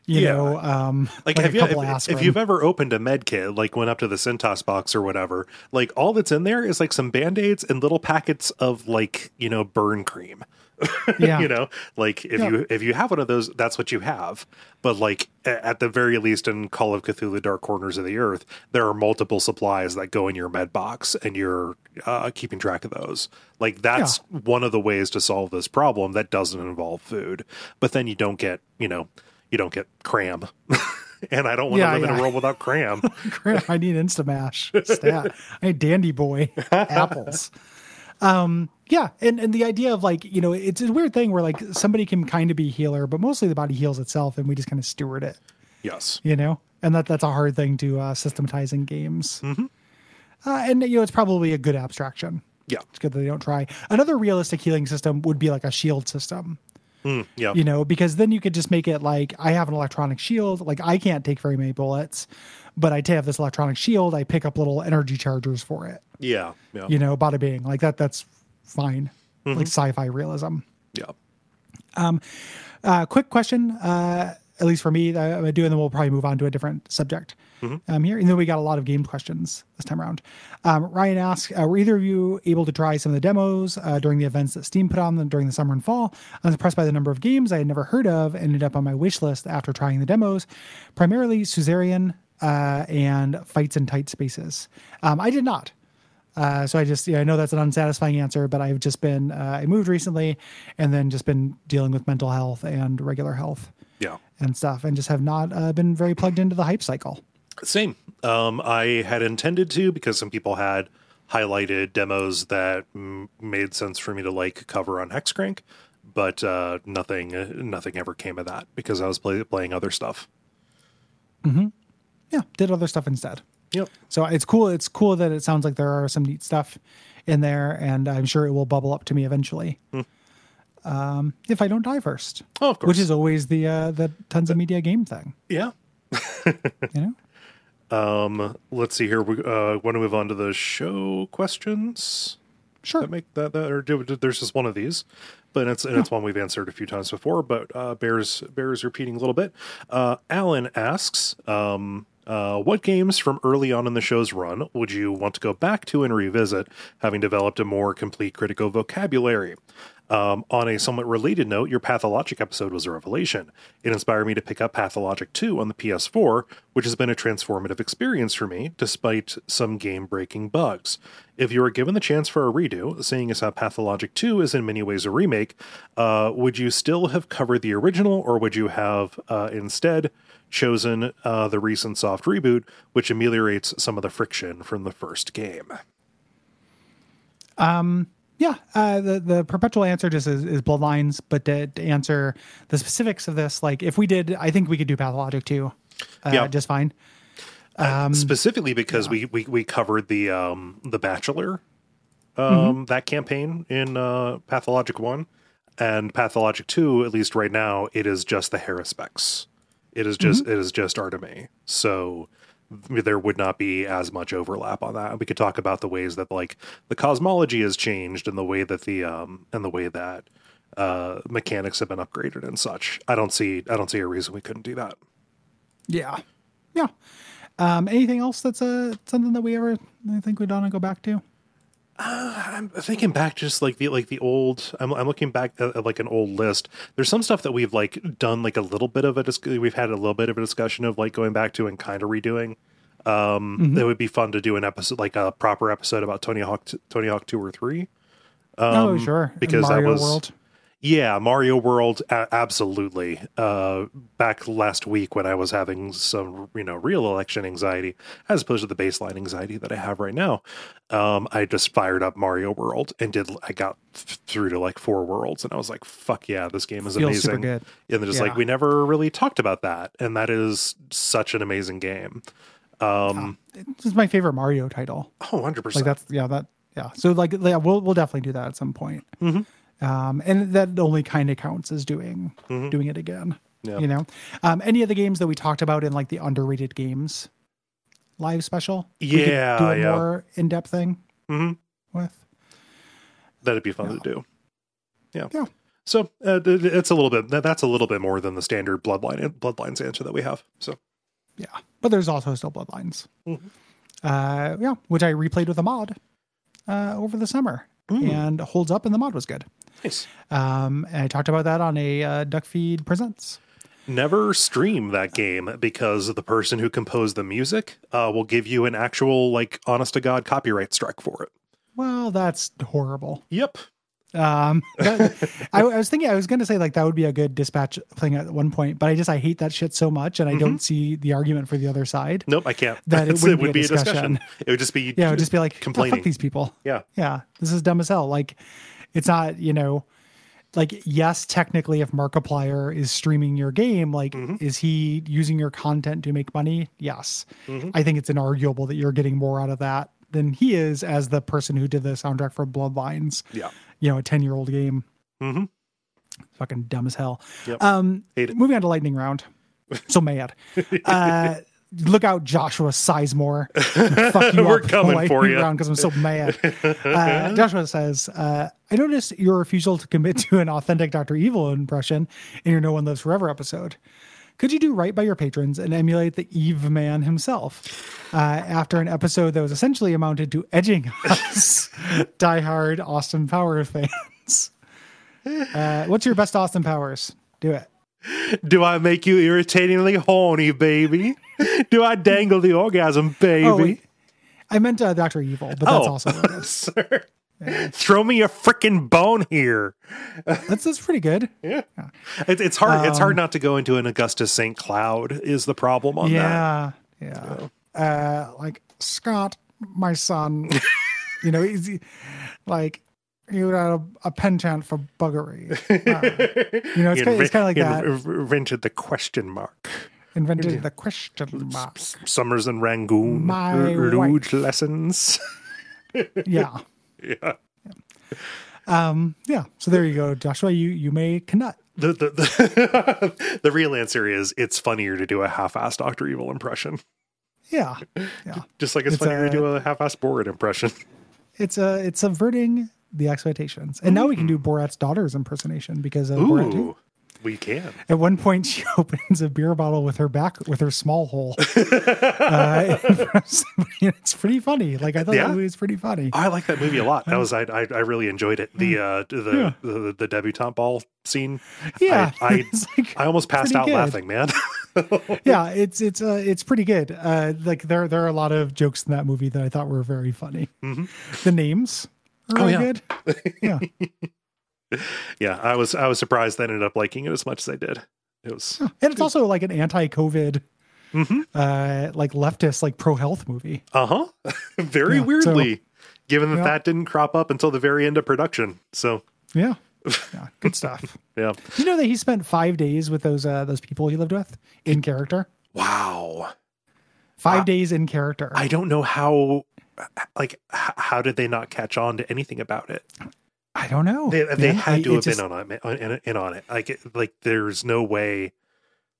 you Yeah. know, um, like, like, have you if, if you've ever opened a med kit like went up to the centos box or whatever like all that's in there is like some band-aids and little packets of like you know burn cream. <laughs> Yeah, you know like if Yeah. you if you have one of those that's what you have. But like at the very least in call of cthulhu dark corners of the earth there are multiple supplies that go in your med box and you're uh, keeping track of those. Like that's one of the ways to solve this problem that doesn't involve food. But then you don't get you know you don't get cram <laughs> and i don't want to Yeah, live in a world without <laughs> cram I need Instamash stat. I need Dandy Boy <laughs> apples. Um, yeah, and and the idea of like you know it's a weird thing where like somebody can kind of be healer, but mostly the body heals itself, and we just kind of steward it, yes you know, and that that's a hard thing to uh, systematize in games. Mhm. Uh, and you know it's probably a good abstraction. yeah It's good that they don't try. Another realistic healing system would be like a shield system. Mm, yeah you know, because then you could just make it like I have an electronic shield. Like I can't take very many bullets, but I have this electronic shield. I pick up little energy chargers for it. yeah yeah You know, bada bing, like that. That's fine. Mm-hmm. Like sci-fi realism. yeah Uh, quick question, uh, at least for me, that I'm gonna do, and then we'll probably move on to a different subject um, here. And then we got a lot of game questions this time around. Um, Ryan asks, uh, were either of you able to try some of the demos uh, during the events that Steam put on them during the summer and fall? I was impressed by the number of games I had never heard of, and ended up on my wish list after trying the demos. Primarily Suzerain, uh, and fights in tight spaces. Um, I did not. Uh, so I just, yeah, I know that's an unsatisfying answer, but I've just been, uh, I moved recently and then just been dealing with mental health and regular health Yeah. and stuff and just have not uh, been very plugged into the hype cycle. Same. Um, I had intended to because some people had highlighted demos that mm, made sense for me to like cover on Hexcrank, but uh, nothing, nothing ever came of that because I was play- playing other stuff. Yeah, did other stuff instead. Yep. So it's cool. It's cool that it sounds like there are some neat stuff in there, and I'm sure it will bubble up to me eventually. Um, if I don't die first, Oh, of course. which is always the uh, the tons of media game thing, yeah. <laughs> you know. Um, let's see here. We uh, want to move on to the show questions. Sure. that make that, that or do, there's just one of these but it's and it's one we've answered a few times before but uh bears bears repeating a little bit uh alan asks um uh, what games from early on in the show's run would you want to go back to and revisit, having developed a more complete critical vocabulary? Um, on a somewhat related note, your Pathologic episode was a revelation. It inspired me to pick up Pathologic 2 on the PS4, which has been a transformative experience for me, despite some game breaking bugs. If you were given the chance for a redo, seeing as how Pathologic 2 is in many ways a remake, uh, would you still have covered the original, or would you have uh, instead chosen uh, the recent soft reboot, which ameliorates some of the friction from the first game? Yeah, uh, the the perpetual answer just is, is bloodlines. But to, to answer the specifics of this, like if we did, I think we could do pathologic too, uh, Yeah. just fine. specifically because we, we we covered the um the bachelor um that campaign in uh pathologic 1 and pathologic 2 at least right now it is just the Haruspex it is just it is just Artemy so there would not be as much overlap on that we could talk about the ways that like the cosmology has changed and the way that the um and the way that uh mechanics have been upgraded and such i don't see i don't see a reason we couldn't do that Yeah, yeah. Um, anything else that's uh, something that we ever I think we'd want to go back to? I'm thinking back just like the like the old I'm I'm looking back at, at, like an old list. There's some stuff that we've like done like a little bit of a dis- we've had a little bit of a discussion of like going back to and kind of redoing. Um it would be fun to do an episode like a proper episode about Tony Hawk Tony Hawk 2 or 3. oh, sure. Um, because that was- World. Yeah, Mario World a- absolutely. Uh back last week when I was having some, you know, real election anxiety as opposed to the baseline anxiety that I have right now. Um I just fired up Mario World and did I got th- through to like four worlds and I was like, "Fuck yeah, this game is Feels amazing." super good. And they're just Yeah. like, "We never really talked about that." And that is such an amazing game. Um This is my favorite Mario title. oh, 100%. Like that's yeah that yeah. So like yeah, we'll we'll definitely do that at some point. Mm-hmm. Um, and that only kind of counts as doing doing it again. Yeah. You know, um, any of the games that we talked about in like the underrated games live special. Yeah, do a yeah. more in depth thing Mhm. with. That'd be fun to do. Yeah. Yeah. So uh, it's a little bit. That's a little bit more than the standard bloodline bloodlines answer that we have. So Yeah, but there's also still Bloodlines. Mm-hmm. Uh, yeah, which I replayed with a mod uh, over the summer and holds up, and the mod was good. nice. Um, and I talked about that on a uh, Duck Feed Presents. Never stream that game because the person who composed the music uh, will give you an actual, like, honest to god copyright strike for it. Well, that's horrible. Yep. Um, <laughs> that- I, I was thinking I was going to say like that would be a good dispatch thing at one point, but I just I hate that shit so much, and I don't see the argument for the other side. Nope, I can't. That it <laughs> It's- wouldn't be a discussion. It would just be Yeah, it would just be like "Oh, complaining. fuck these people. Yeah. yeah, this is dumb as hell. Like, it's not, you know, like, yes, technically, if Markiplier is streaming your game, like, Mm-hmm. is he using your content to make money? Yes. Mm-hmm. I think it's inarguable that you're getting more out of that than he is as the person who did the soundtrack for Bloodlines, Yeah. You know, a 10 year old game. mm-hmm. Fucking dumb as hell. Yep. Um, moving on to lightning round. So mad. <laughs> Uh, look out, Joshua Sizemore. Fuck you <laughs> We're up coming for round because I'm so mad. <laughs> Uh, Joshua says, uh, I noticed your refusal to commit to an authentic Dr. Evil impression in your No One Lives Forever episode. Could you do right by your patrons and emulate the Eve man himself? Uh, after an episode that was essentially amounted to edging us <laughs> diehard Austin Powers fans. Uh, what's your best Austin Powers? Do it. Do I make you irritatingly horny, baby? Do I dangle the orgasm, baby? Oh. I meant uh, Doctor Evil, but that's Oh. also what it is. <laughs> Sir. <laughs> Throw me a freaking bone here. that's that's pretty good. <laughs> Yeah. It, it's hard. it's Um, hard not to go into an Augustus St. Cloud is the problem on that. Yeah, yeah. Uh, like Scott, my son. <laughs> you know, he's he- like you had a, a penchant for buggery. Uh, you know, it's, He kind, it's of like he that. Invented the question mark. Invented the question mark. Summers in Rangoon. My Rude lessons. Yeah. <laughs> yeah. Um. Yeah. So there you go, Joshua. You you may cannot. The, the, the, <laughs> the real answer is it's funnier to do a half-assed Doctor Evil impression, Yeah. <laughs> Yeah. just like it's, It's funnier a- to do a half-assed Borat impression. It's a it's subverting the expectations, and now we can do Borat's daughter's impersonation because of Borat 2. We can. At one point, she <laughs> opens a beer bottle with her back with her small hole. <laughs> uh, in front of somebody, and it's pretty funny. Like I thought Yeah? that movie was pretty funny. I like that movie a lot. That was I I, I really enjoyed it. The uh the, Yeah. the the debutante ball scene. Yeah, I <laughs> I, like I almost passed out good. laughing, man. yeah, it's it's uh, it's pretty good. Uh, like there there are a lot of jokes in that movie that I thought were very funny. The names are Oh, really yeah. good. Yeah, <laughs> yeah, I was I was surprised I ended up liking it as much as I did. It was and it's also like an anti-COVID, Mhm. uh, like leftist, like pro-health movie. uh huh. <laughs> Very Yeah, so- weirdly, given that Yeah. that didn't crop up until the very end of production. So Yeah, <laughs> yeah, good stuff. yeah. Do you know that he spent five days with those uh, those people he lived with in character? Wow. Five Uh, days in character. I don't know how. Like, how did they not catch on to anything about it? I don't know. They, they had I- to have just- been on it, in, in on it. Like, it- like there's no way.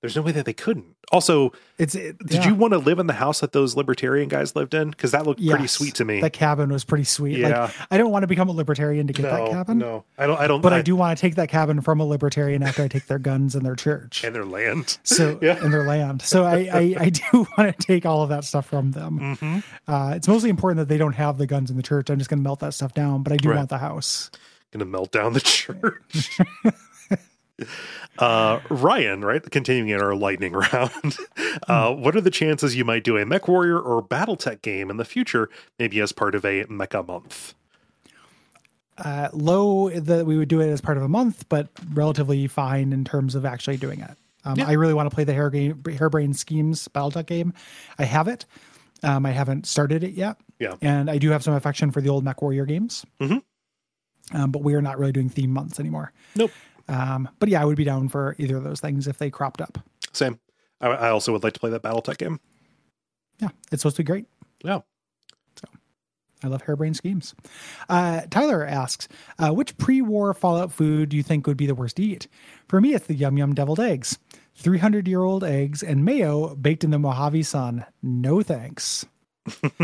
There's no way that they couldn't. Also, It's it, did yeah. you want to live in the house that those libertarian guys lived in? Because that looked pretty sweet to me. That cabin was pretty sweet. Yeah. Like I don't want to become a libertarian to get that cabin, no, I don't. I don't. but I, do want to take that cabin from a libertarian after I take their guns and their church. And their land. so <laughs> Yeah. and their land. So I, I I do <laughs> want to take all of that stuff from them. Mm-hmm. Uh, it's mostly important that they don't have the guns in the church. I'm just going to melt that stuff down, but I do Right. want the house. Gonna melt down the <laughs> church. Uh, Ryan, right? Continuing in our lightning <laughs> round. Uh, Hmm. what are the chances you might do a Mech Warrior or BattleTech game in the future, maybe as part of a Mecha month? Uh, low that we would do it as part of a month, but relatively fine in terms of actually doing it. Um, Yeah. I really want to play the hair game, Harebrained Schemes BattleTech game. I have it. Um, I haven't started it yet. Yeah. and I do have some affection for the old Mech Warrior games. Mhm. Um, but we are not really doing theme months anymore. Nope. Um, but yeah, I would be down for either of those things if they cropped up. Same. I, I also would like to play that BattleTech game. Yeah, it's supposed to be great. Yeah. So I love harebrained schemes. Uh, Tyler asks, uh, which pre-war Fallout food do you think would be the worst to eat? For me, it's the Yum Yum deviled eggs. 300-year-old eggs and mayo baked in the Mojave sun. No thanks.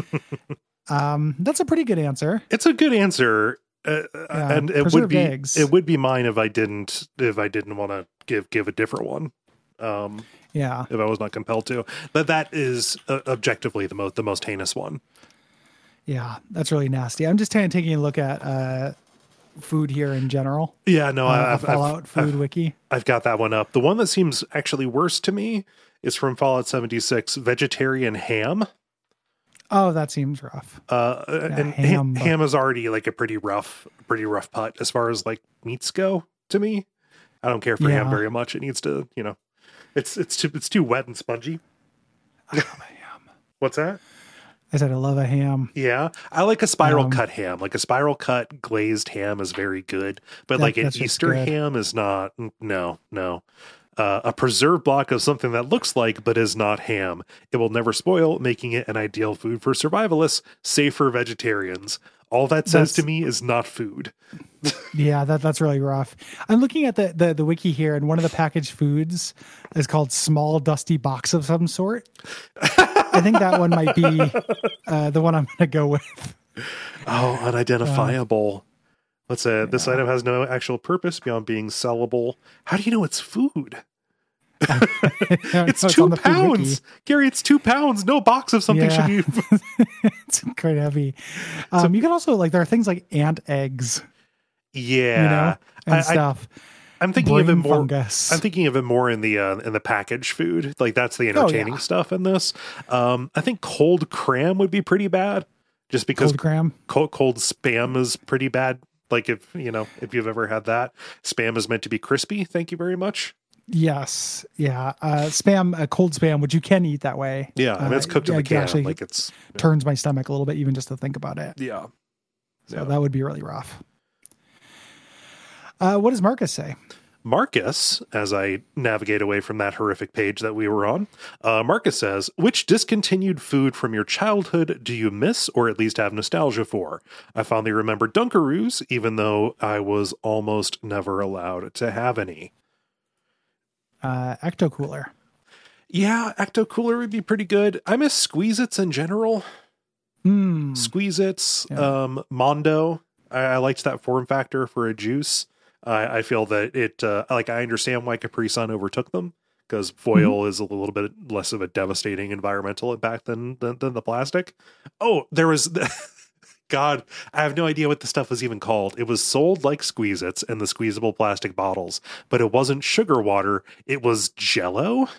<laughs> um, that's a pretty good answer. It's a good answer. Uh, Yeah, and it would be eggs. it would be mine if I didn't if I didn't want to give give a different one. Um, Yeah. if I was not compelled to. But that is uh, objectively the most the most heinous one. Yeah, that's really nasty. I'm just kind of taking a look at uh, food here in general. Yeah, no, Uh, I've, Fallout I've, food I've, wiki. I've got that one up. The one that seems actually worse to me is from Fallout 76 vegetarian ham. Oh, that seems rough. Uh, and ham. ham. is already like a pretty rough, pretty rough putt as far as like meats go to me. I don't care for ham very much. It needs to, you know, it's it's too it's too wet and spongy. I love a ham. What's that? I said I love a ham. Yeah, I like a spiral Um, cut ham. Like a spiral cut glazed ham is very good, but That- like an Easter ham is not. No, no. Uh, a preserved block of something that looks like but is not ham. It will never spoil, making it an ideal food for survivalists, safe for vegetarians. All that says to me is not food. Yeah, that that's really rough. I'm looking at the, the the wiki here, and one of the packaged foods is called small dusty box of some sort. I think that one might be uh, the one I'm going to go with. Oh, Uh, unidentifiable. Let's say this item has no actual purpose beyond being sellable. How do you know it's food? <laughs> It's on two the pounds, Gary. It's two pounds. No box of something Yeah. should be. <laughs> <laughs> it's quite heavy. Um, you can also like there are things like ant eggs, Yeah, you know, and I- I- stuff. I'm thinking of it more. fungus. I'm thinking of it more in the uh, in the packaged food. Like that's the entertaining Oh, yeah. stuff in this. Um, I think cold cram would be pretty bad, just because Cold cram. cold, cold spam is pretty bad. Like if you know if you've ever had that, spam is meant to be crispy. Thank you very much. Yes. Yeah. Uh, spam, uh, cold spam, which you can eat that way. Yeah, I mean it's Uh, cooked in the it can. Actually, like it's turns my stomach a little bit, even just to think about it. yeah. So Yeah. that would be really rough. Uh, what does Marcus say? Marcus, as I navigate away from that horrific page that we were on, uh, Marcus says, Which discontinued food from your childhood do you miss or at least have nostalgia for? I fondly remember Dunkaroos, even though I was almost never allowed to have any. Uh, Ecto Cooler. Yeah, Ecto Cooler would be pretty good. I miss Squeeze Its in general. Mm. Squeeze Its, Yeah. um, Mondo. I, I liked that form factor for a juice. I, I feel that it, uh, like, I understand why Capri Sun overtook them because foil is a little bit less of a devastating environmental impact than than, than the plastic. Oh, there was. <laughs> God, I have no idea what the stuff was even called. It was sold like Squeeze Its in the squeezable plastic bottles, but it wasn't sugar water. It was Jello.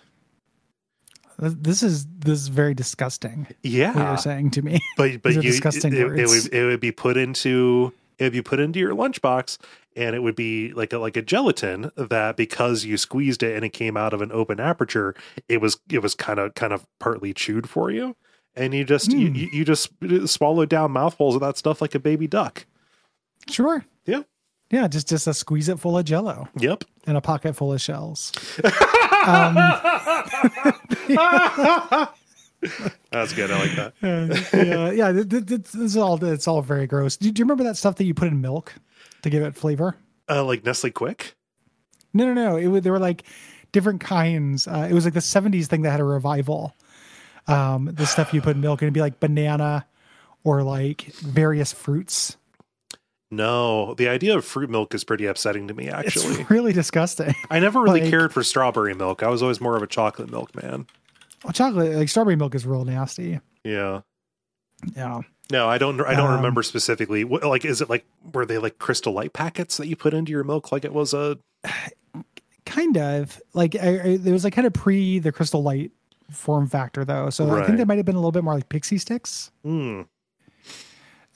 This is this is very disgusting. Yeah, What you're saying to me? but but you, disgusting it, it words. would it would be put into it would be put into your lunchbox and it would be like a like a gelatin that because you squeezed it and it came out of an open aperture it was it was kind of kind of partly chewed for you and you just you, Hmm. you you just swallowed down mouthfuls of that stuff like a baby duck Sure. yeah Yeah, just just a squeeze it full of Jello yep and a pocket full of shells. <laughs> <laughs> that's good i like that yeah, yeah. This is all. It's all very gross. Do, do you remember that stuff that you put in milk to give it flavor? uh, like Nestle Quik No, no, no. It was, there were like different kinds. Uh, it was like the '70s thing that had a revival. Um, the stuff you put in milk, and it'd be like banana or like various fruits. no the idea of fruit milk is pretty upsetting to me actually It's <laughs> really disgusting. i never really like- cared for strawberry milk i was always more of a chocolate milk man Well, chocolate, like strawberry milk, is real nasty. yeah Yeah. No, I don't. I don't Um, remember specifically. What, like, is it like were they like crystal light packets that you put into your milk? Like it was a kind of like I, I, it was like kind of pre the crystal light form factor though so i think they might have been a little bit more like Pixy Stix hmm.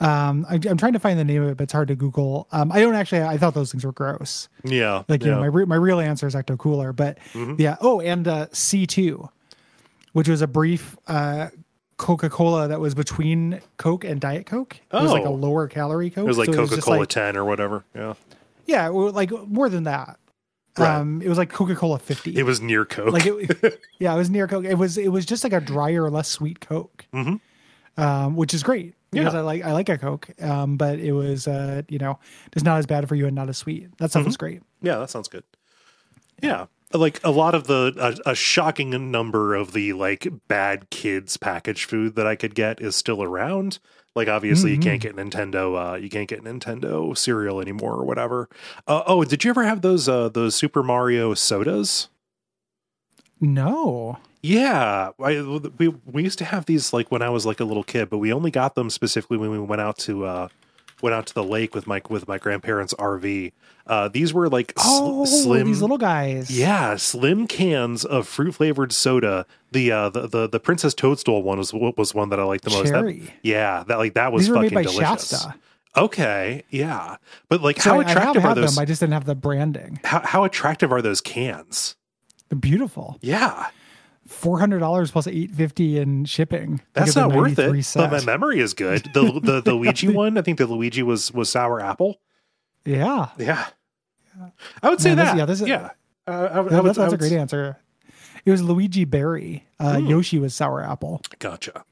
um I, i'm trying to find the name of it but it's hard to google um i don't actually i thought those things were gross yeah, like you yeah. know my, re- my real answer is ecto cooler but Mhm. yeah oh and uh c2 which was a brief uh coca-cola that was between coke and diet coke it was like a Oh. lower calorie coke it was like so Coca Cola like- ten or whatever. Yeah, yeah like more than that Right. um it was like coca-cola 50 it was near Coke. like it <laughs> yeah it was near coke it was it was just like a drier less sweet coke Mhm. um which is great because Yeah. i like i like a coke um but it was uh you know just not as bad for you and not as sweet that sounds Mm-hmm. great yeah, that sounds good. Yeah, like a lot of the a, a shocking number of the like bad kids packaged food that I could get is still around. Like obviously you can't get Nintendo. Uh, you can't get Nintendo cereal anymore or whatever. Uh, oh, did you ever have those uh, those Super Mario sodas? no Yeah, I, we we used to have these like when I was like a little kid, but we only got them specifically when we went out to uh went out to the lake with my with my grandparents' RV. Uh, these were like sl- oh slim, these little guys yeah, slim cans of fruit flavored soda. The uh the, the the Princess Toadstool one was was one that I liked the most. That- yeah, that like that was these fucking delicious. shasta Okay, yeah, but like so how I, I attractive are those? them i just didn't have the branding how, how attractive are those cans? they're beautiful Yeah. $400 plus 850 in shipping That's not worth 93 it. But my memory is good. The the, the Luigi <laughs> one, I think the Luigi was was sour apple. yeah Yeah, I would say Man, this- that. yeah, this is- yeah. Uh, I, would- I would, that's, that's a great answer. It was Luigi Berry. Uh, Hmm. Yoshi was sour apple, Gotcha.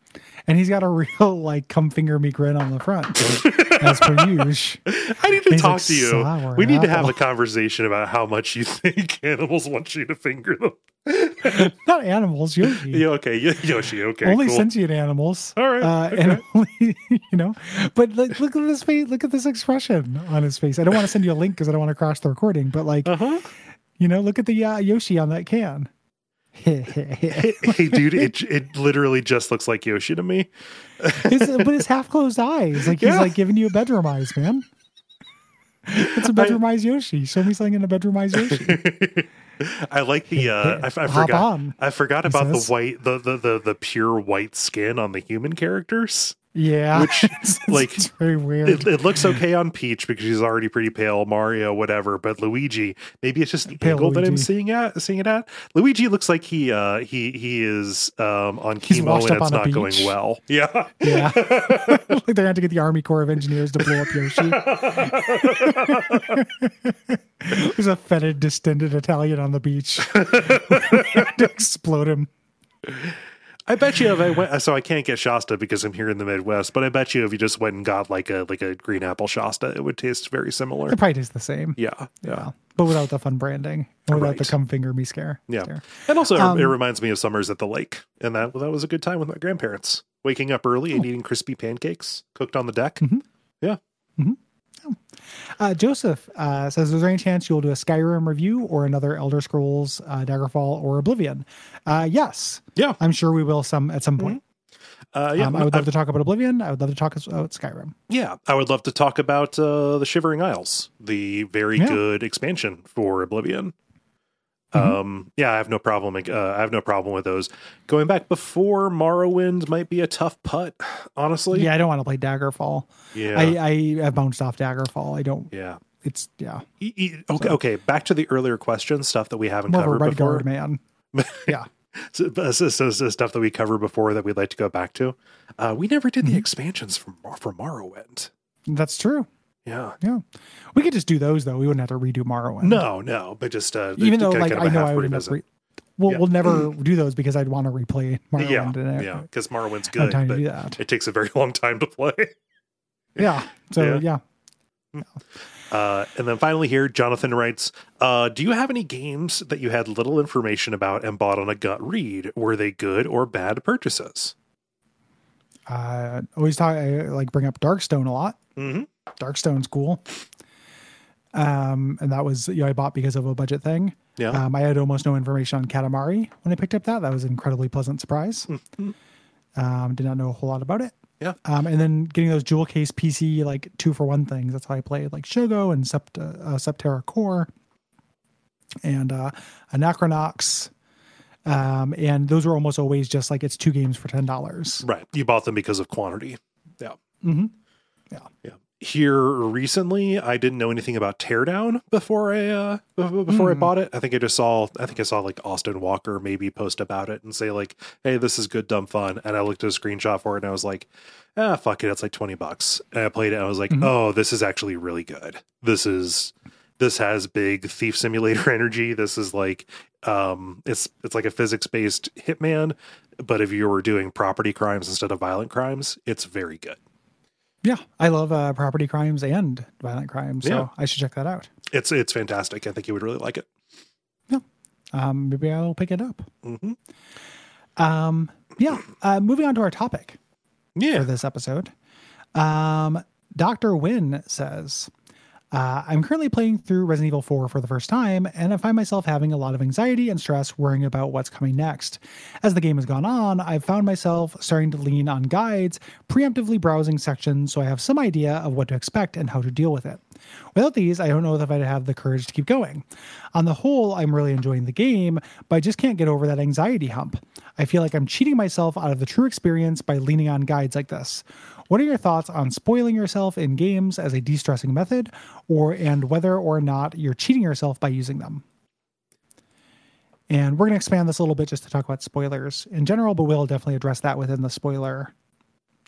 and he's got a <laughs> real like "come finger me" grin on the front, <laughs> as per usual. I need to talk like to you. We need to have a conversation about how much you think animals want you to finger them. <laughs> Not animals, Yoshi. Yeah, okay, Yoshi. Okay, only cool. sentient animals. All right, uh, and <laughs> only you know. But look, look at this face. Look at this expression on his face. I don't want to send you a link because I don't want to crash the recording. But like, Uh huh. you know, look at the uh, Yoshi on that can. <laughs> Hey, dude, it it literally just looks like Yoshi to me. his, but his half closed eyes, like he's Yeah. like giving you a bedroom eyes, man. It's a bedroom eyes, Yoshi. Show me something in a bedroom eyes Yoshi. I like the uh, I, I forgot on, I forgot about the white the, the the the pure white skin on the human characters. Yeah, Which, <laughs> <laughs> like, it's very weird. It, it looks okay on Peach because she's already pretty pale. Mario, whatever, but Luigi, maybe it's just the Pale angle that I'm seeing at seeing it at. Luigi looks like he uh he he is um on chemo and it's not going well. <laughs> Yeah. yeah, like they had to get the Army Corps of Engineers to blow up Yoshi. There's a fetid, distended Italian on the beach to explode him. I bet you if I went, so I can't get Shasta because I'm here in the Midwest. But I bet you if you just went and got like a like a green apple Shasta, it would taste very similar. It probably tastes the same. Yeah, yeah, Yeah, but without the fun branding, or without the come finger me scare. yeah. stare. And also, Um, it reminds me of summers at the lake, and that that was a good time with my grandparents. Waking up early and eating crispy pancakes cooked on the deck. Mm-hmm. Yeah, Uh, Joseph uh, says, "Is there any chance you'll do a Skyrim review or another Elder Scrolls, uh, Daggerfall, or Oblivion?" Uh, yes, yeah, I'm sure we will some at some point. uh, yeah. um, I would love to talk about Oblivion. I would love to talk about Skyrim. yeah, I would love to talk about uh, the Shivering Isles, the very Yeah. good expansion for Oblivion. Mhm. Um, yeah, I have no problem. Uh, I have no problem with those. Going back before Morrowind might be a tough putt, honestly. Yeah, I don't want to play Daggerfall. yeah, I, I have bounced off Daggerfall. I don't. yeah. It's yeah, E- e- Okay, okay. Back to the earlier question, stuff that we haven't more covered before. guard man. <laughs> Yeah, So, so, so, so stuff that we covered before that we'd like to go back to. Uh, we never did Mm-hmm. the expansions from from Morrowind. that's true. Yeah. Yeah, we could just do those though. We wouldn't have to redo Morrowind. No, no, but just uh, even though like I know I would up. Re- we'll Yeah. we'll never do those because I'd want to replay Morrowind. yeah, yeah, because Morrowind's good, but do that. it takes a very <laughs> long time to play. Yeah. So Yeah. yeah. Uh, and then finally, here, Jonathan writes uh, Do you have any games that you had little information about and bought on a gut read? Were they good or bad purchases? Uh, always talk I, like bring up Darkstone a lot. Mm-hmm. Darkstone's cool. Um, and that was you know I bought because of a budget thing. Yeah. Um, I had almost no information on Katamari when I picked up that. That was an incredibly pleasant surprise. Um, did not know a whole lot about it. Yeah. Um, and then getting those jewel case PC like two for one things. That's how I played like Shogo and Sept- uh, Septerra Core and uh, Anachronox. Um, and those were almost always just like it's two games for ten dollars. Right. You bought them because of quantity. Yeah. Mm-hmm. Yeah. Here recently, I didn't know anything about Teardown before I uh before I Hmm. bought it. I think I just saw I think I saw like Austin Walker maybe post about it and say like, "Hey, this is good dumb fun." And I looked at a screenshot for it and I was like, "Ah, fuck it, it's like 20 bucks." And I played it and I was like, Mhm. "Oh, this is actually really good. This is this has big thief simulator <laughs> energy. This is like um it's it's like a physics-based hitman, but if you were doing property crimes instead of violent crimes, it's very good." Yeah, I love uh, property crimes and violent crimes, so Yeah. I should check that out. It's it's fantastic. I think you would really like it. Yeah, um, maybe I'll pick it up. hmm Um, yeah, uh, moving on to our topic Yeah. for this episode. Um, Dr. Wynn says, uh, I'm currently playing through Resident Evil 4 for the first time, and I find myself having a lot of anxiety and stress worrying about what's coming next. As the game has gone on, I've found myself starting to lean on guides, preemptively browsing sections so I have some idea of what to expect and how to deal with it. Without these, I don't know if I'd have the courage to keep going. On the whole, I'm really enjoying the game, but I just can't get over that anxiety hump. I feel like I'm cheating myself out of the true experience by leaning on guides like this. What are your thoughts on spoiling yourself in games as a de-stressing method, or and whether or not you're cheating yourself by using them? And we're going to expand this a little bit just to talk about spoilers in general, but we'll definitely address that within the spoiler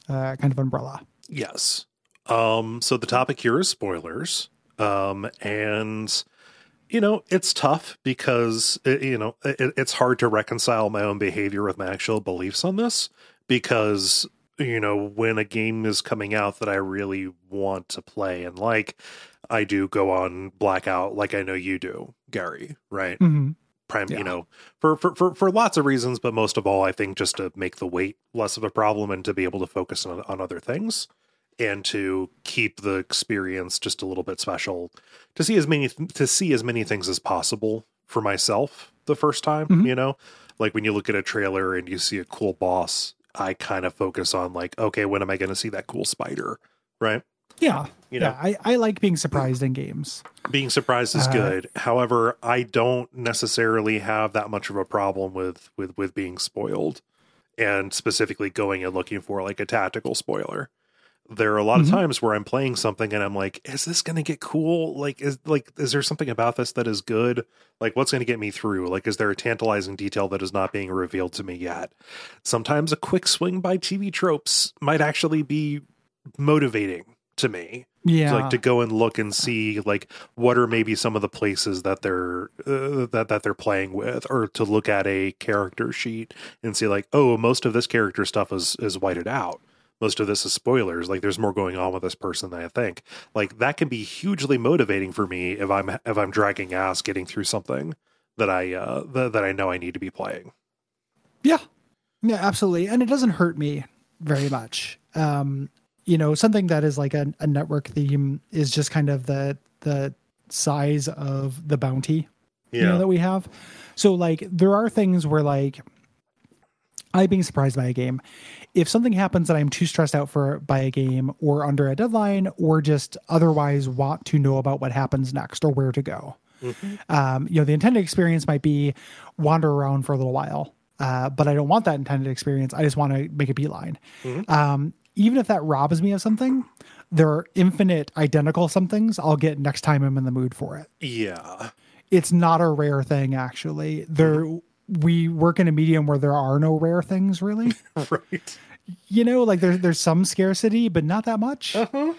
uh, kind of umbrella. Yes. Um, so the topic here is spoilers. Um, and you know, it's tough because it, you know, it, it's hard to reconcile my own behavior with my actual beliefs on this because you know, when a game is coming out that I really want to play and like I do go on blackout like I know you do, Gary, right? Mm-hmm. prime Yeah. you know for, for for for lots of reasons but most of all i think just to make the wait less of a problem and to be able to focus on, on other things and to keep the experience just a little bit special to see as many to see as many things as possible for myself the first time Mhm. you know like when you look at a trailer and you see a cool boss i kind of focus on like okay when am i going to see that cool spider right Yeah. You know. yeah. I, I like being surprised in games. being surprised is uh, good. However, I don't necessarily have that much of a problem with with with being spoiled, and specifically going and looking for like a tactical spoiler. There are a lot Mhm. of times where I'm playing something and I'm like, "Is this going to get cool? Like, is like, is there something about this that is good? Like, what's going to get me through? Like, is there a tantalizing detail that is not being revealed to me yet?" Sometimes a quick swing by TV tropes might actually be motivating to me Yeah. like to go and look and see like what are maybe some of the places that they're uh, that that they're playing with or to look at a character sheet and see like oh most of this character stuff is is whited out most of this is spoilers like there's more going on with this person than i think like that can be hugely motivating for me if i'm if i'm dragging ass getting through something that i uh that, that i know i need to be playing Yeah. Yeah, absolutely. And it doesn't hurt me very much. Um, you know, something that is like a, a network theme is just kind of the the size of the bounty you know, that we have. So like there are things where like I being surprised by a game. If something happens that I'm too stressed out for by a game or under a deadline or just otherwise want to know about what happens next or where to go. Um, you know, the intended experience might be wander around for a little while. Uh, but I don't want that intended experience. I just want to make a beeline. Um, even if that robs me of something, there are infinite identical somethings I'll get next time I'm in the mood for it yeah it's not a rare thing actually there we work in a medium where there are no rare things really. <laughs> Right. You know like there's there's some scarcity but not that much. Uh-huh.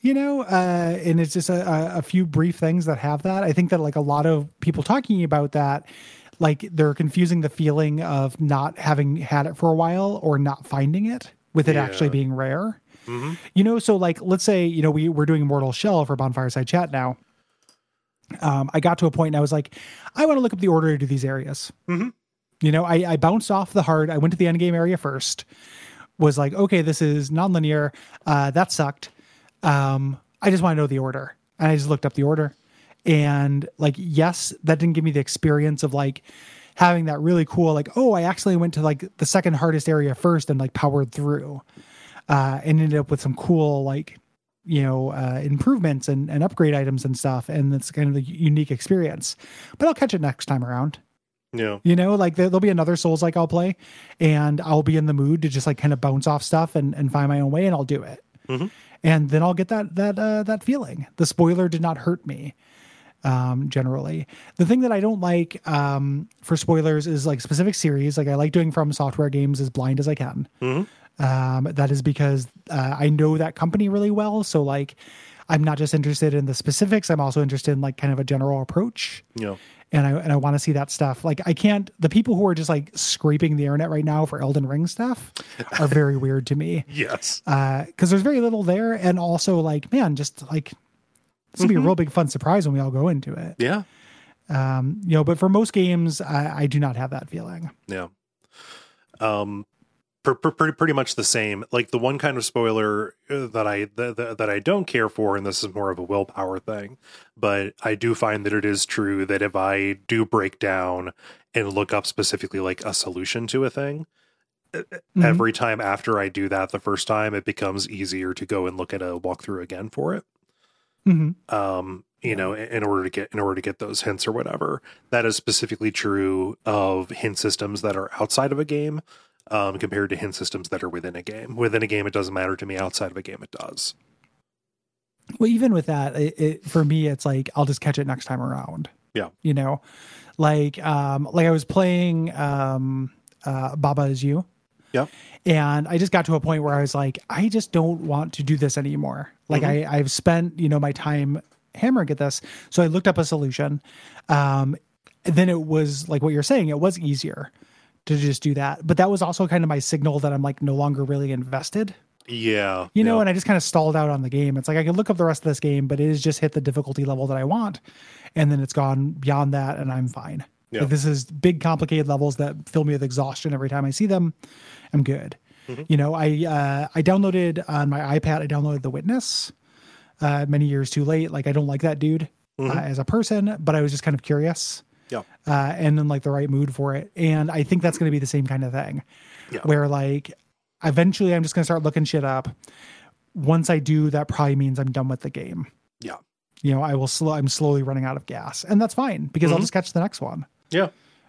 you know uh and it's just a, a- few brief things that have that. I think that like a lot of people talking about that like they're confusing the feeling of not having had it for a while or not finding it with it actually being rare. Hmm. you know so like let's say you know we, we're doing mortal shell for bonfireside chat now um, I got to a point and I was like, I want to look up the order to do these areas. Mhm. You know, I, I bounced off the hard. I went to the end game area first. Was like, okay, this is nonlinear. Uh, that sucked. Um, I just want to know the order, and I just looked up the order. And like, yes, that didn't give me the experience of like having that really cool, like, oh, I actually went to like the second hardest area first and like powered through, uh, and ended up with some cool like you know uh, improvements and, and upgrade items and stuff and it's kind of a unique experience. But i'll catch it next time around. Yeah. You know like there, there'll be another souls like i'll play and i'll be in the mood to just like kind of bounce off stuff and, and find my own way and i'll do it. Mhm. and then i'll get that that uh, that feeling. The spoiler did not hurt me um generally. The thing that i don't like um for spoilers is like specific series. Like i like doing from software games as blind as i can. Mhm. Um, that is because uh, I know that company really well. So like, I'm not just interested in the specifics. I'm also interested in like kind of a general approach, yeah and I and I want to see that stuff. Like, I can't. The people who are just like scraping the internet right now for Elden Ring stuff are very <laughs> weird to me yes Uh, because there's very little there, and also like, man, just like it's gonna be a real big fun surprise when we all go into it. yeah Um, you know, but for most games, I, I do not have that feeling. Yeah. Um, pretty pretty much the same. Like the one kind of spoiler uh, that I that, that I don't care for, and this is more of a willpower thing, but I do find that it is true that if I do break down and look up specifically like a solution to a thing. Mhm. Every time after I do that the first time, it becomes easier to go and look at a walkthrough again for it Mhm. um you know in order to get in order to get those hints or whatever that is specifically true of hint systems that are outside of a game um compared to hint systems that are within a game within a game it doesn't matter to me outside of a game it does Well, even with that, it, it, for me, it's like I'll just catch it next time around. Yeah. you know, like um, like I was playing um, uh, Baba is You. Yep. And I just got to a point where I was like, I just don't want to do this anymore. Like I, I've spent, you know, my time hammering at this. So I looked up a solution. Um, then it was like what you're saying, it was easier to just do that. But that was also kind of my signal that I'm like no longer really invested yeah you know, yeah. and I just kind of stalled out on the game. It's like I could look up the rest of this game, but it has just hit the difficulty level that I want, and then it's gone beyond that, and I'm fine. Yeah. If this is big, complicated levels that fill me with exhaustion every time I see them, I'm good. Mm-hmm. You know, I uh, I downloaded on my iPad. I downloaded The Witness. Uh, many years too late. Like I don't like that dude uh, as a person, but I was just kind of curious yeah uh, and in like the right mood for it. And I think that's going to be the same kind of thing, Yeah. where like eventually I'm just going to start looking shit up. once I do, that probably means I'm done with the game. Yeah. You know, I will slow. I'm slowly running out of gas, and that's fine because I'll Mhm. just catch the next one. Yeah.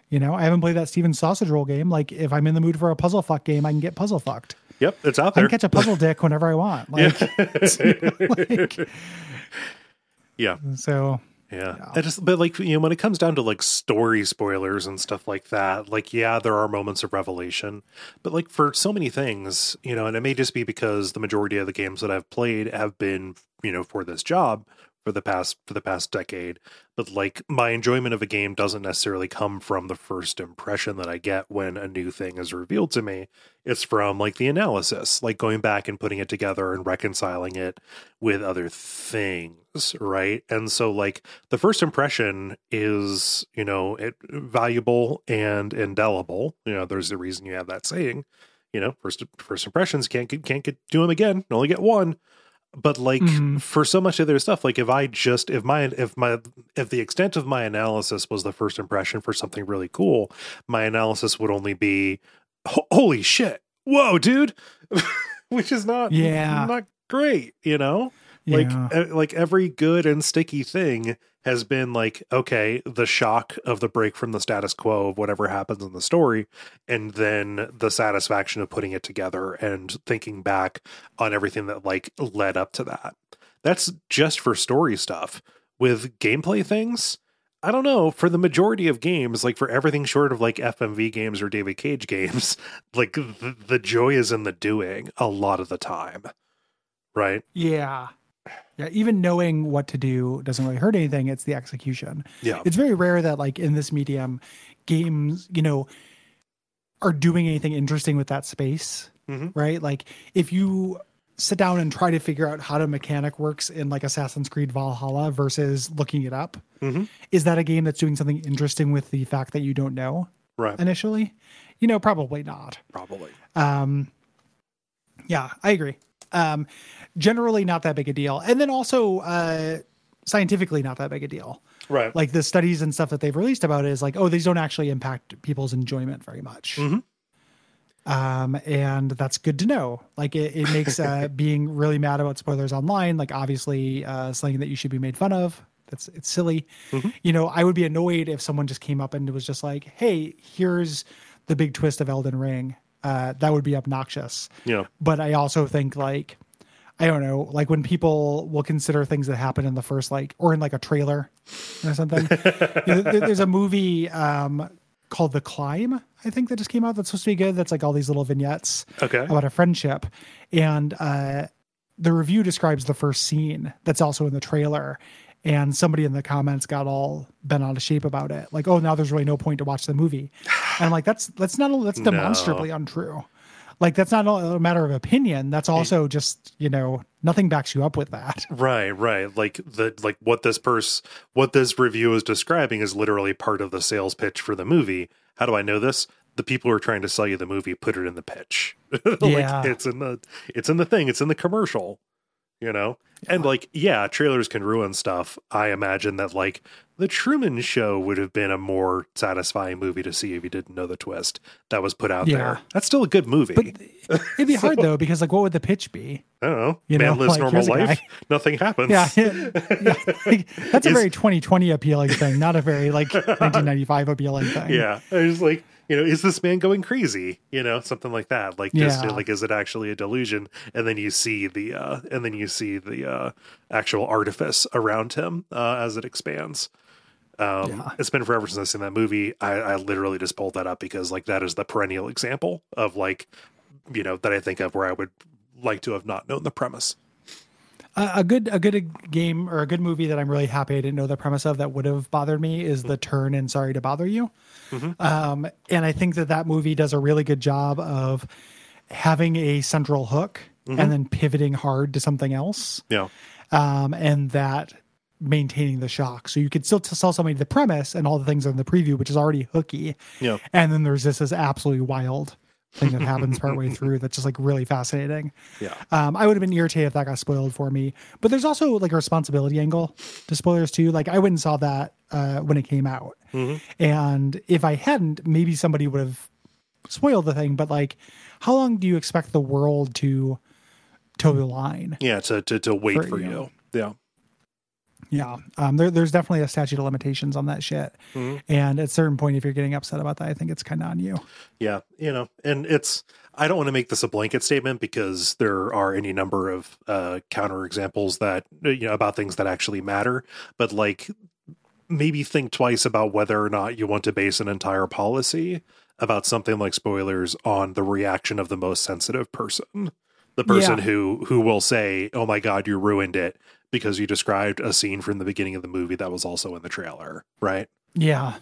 You know, I haven't played that Stephen's Sausage Roll game. Like, if I'm in the mood for a puzzle fuck game, I can get puzzle fucked. Yep. It's out there. I can catch a puzzle dick whenever I want. <laughs> Like, <laughs> like, <laughs> yeah. so Yeah. I just but like you know when it comes down to like story spoilers and stuff like that, like yeah, there are moments of revelation, but like for so many things, you know, and it may just be because the majority of the games that I've played have been, you know, for this job for the past for the past decade, but like my enjoyment of a game doesn't necessarily come from the first impression that I get when a new thing is revealed to me. It's from like the analysis, like going back and putting it together and reconciling it with other things, right? And so like the first impression is, you know, it valuable and indelible. You know, there's a reason you have that saying. You know, first first impressions can't get can't get do them again. Only get one. But like Mhm. for so much of their stuff, like if I just if my if my if the extent of my analysis was the first impression for something really cool, my analysis would only be, holy shit, whoa, dude, <laughs> which is not Yeah. not great, you know like yeah. e- like every good and sticky thing has been like okay the shock of the break from the status quo of whatever happens in the story and then the satisfaction of putting it together and thinking back on everything that like led up to that that's just for story stuff with gameplay things I don't know. For the majority of games, like for everything short of like FMV games or David Cage games, <laughs> like the, the joy is in the doing a lot of the time. Right? yeah. Yeah. Even knowing what to do doesn't really hurt anything. It's the execution. Yeah. It's very rare that, like, in this medium, games, you know, are doing anything interesting with that space, Mhm. right? Like, if you sit down and try to figure out how the mechanic works in like Assassin's Creed Valhalla versus looking it up, Mhm. is that a game that's doing something interesting with the fact that you don't know Right. initially? You know, probably not. Probably. Um, yeah, I agree. Um, generally, not that big a deal, and then also uh, scientifically, not that big a deal. Right. Like the studies and stuff that they've released about it is like, oh, these don't actually impact people's enjoyment very much. Mhm. Um, and that's good to know. Like it, it makes uh, <laughs> being really mad about spoilers online, like obviously uh, something that you should be made fun of. That's it's silly. Mhm. You know, I would be annoyed if someone just came up and was just like, "Hey, here's the big twist of Elden Ring." Uh, that would be obnoxious yeah. but I also think like I don't know, like when people will consider things that happen in the first like or in like a trailer or something. <laughs> You know, there's a movie um called The Climb, I think that just came out that's supposed to be good. That's like all these little vignettes Okay. about a friendship. And uh the review describes the first scene that's also in the trailer. And somebody in the comments got all bent out of shape about it. Like, oh, now there's really no point to watch the movie. And I'm like, that's that's not that's No. demonstrably untrue. Like that's not a matter of opinion. That's mm. also just, you know, nothing backs you up with that. <laughs> Right, right. Like the like what this purse what this review is describing is literally part of the sales pitch for the movie. How do I know this? The people who are trying to sell you the movie put it in the pitch. <laughs> like Yeah. it's in the it's in the thing, it's in the commercial. You know? And like, yeah, trailers can ruin stuff. I imagine that like the Truman Show would have been a more satisfying movie to see if you didn't know the twist that was put out Yeah. there. That's still a good movie. But <laughs> it'd be hard though, because like what would the pitch be? I don't know. You Man know, lives like, normal life. <laughs> Nothing happens. Yeah. yeah, like, that's a <laughs> very 2020 appealing thing, not a very like 1995 appealing thing. yeah i was like you know is this man going crazy? You know something like that. Like just Yeah. like is it actually a delusion? And then you see the uh and then you see the uh actual artifice around him uh as it expands. Um Yeah. it's been forever since i've seen that movie. I, I literally just pulled that up because like that is the perennial example of like you know that i think of where i would like to have not known the premise A, a good a good game or a good movie that I'm really happy I didn't know the premise of that would have bothered me is The Turn and Sorry to Bother You. Um, and I think that that movie does a really good job of having a central hook and then pivoting hard to something else. yeah um, and that maintaining the shock. So you could still t- sell somebody the premise and all the things in the preview, which is already hooky. yeah And then there's this, is absolutely wild thing that happens partway <laughs> through that's just like really fascinating. yeah Um, I would have been irritated if that got spoiled for me. But there's also like a responsibility angle to spoilers too. Like I went and saw that uh, when it came out, and if I hadn't, maybe somebody would have spoiled the thing. But like, how long do you expect the world to toe the line. Yeah, to to, to wait For, for, you you. know. Yeah. Yeah, um, there, there's definitely a statute of limitations on that shit. Mhm. And at a certain point, if you're getting upset about that, I think it's kind of on you. Yeah, you know, and it's I don't want to make this a blanket statement because there are any number of uh counter examples that you know about things that actually matter, but like maybe think twice about whether or not you want to base an entire policy about something like spoilers on the reaction of the most sensitive person. The person Yeah. who who will say, "Oh my god, you ruined it." Because you described a scene from the beginning of the movie that was also in the trailer, right? Yeah.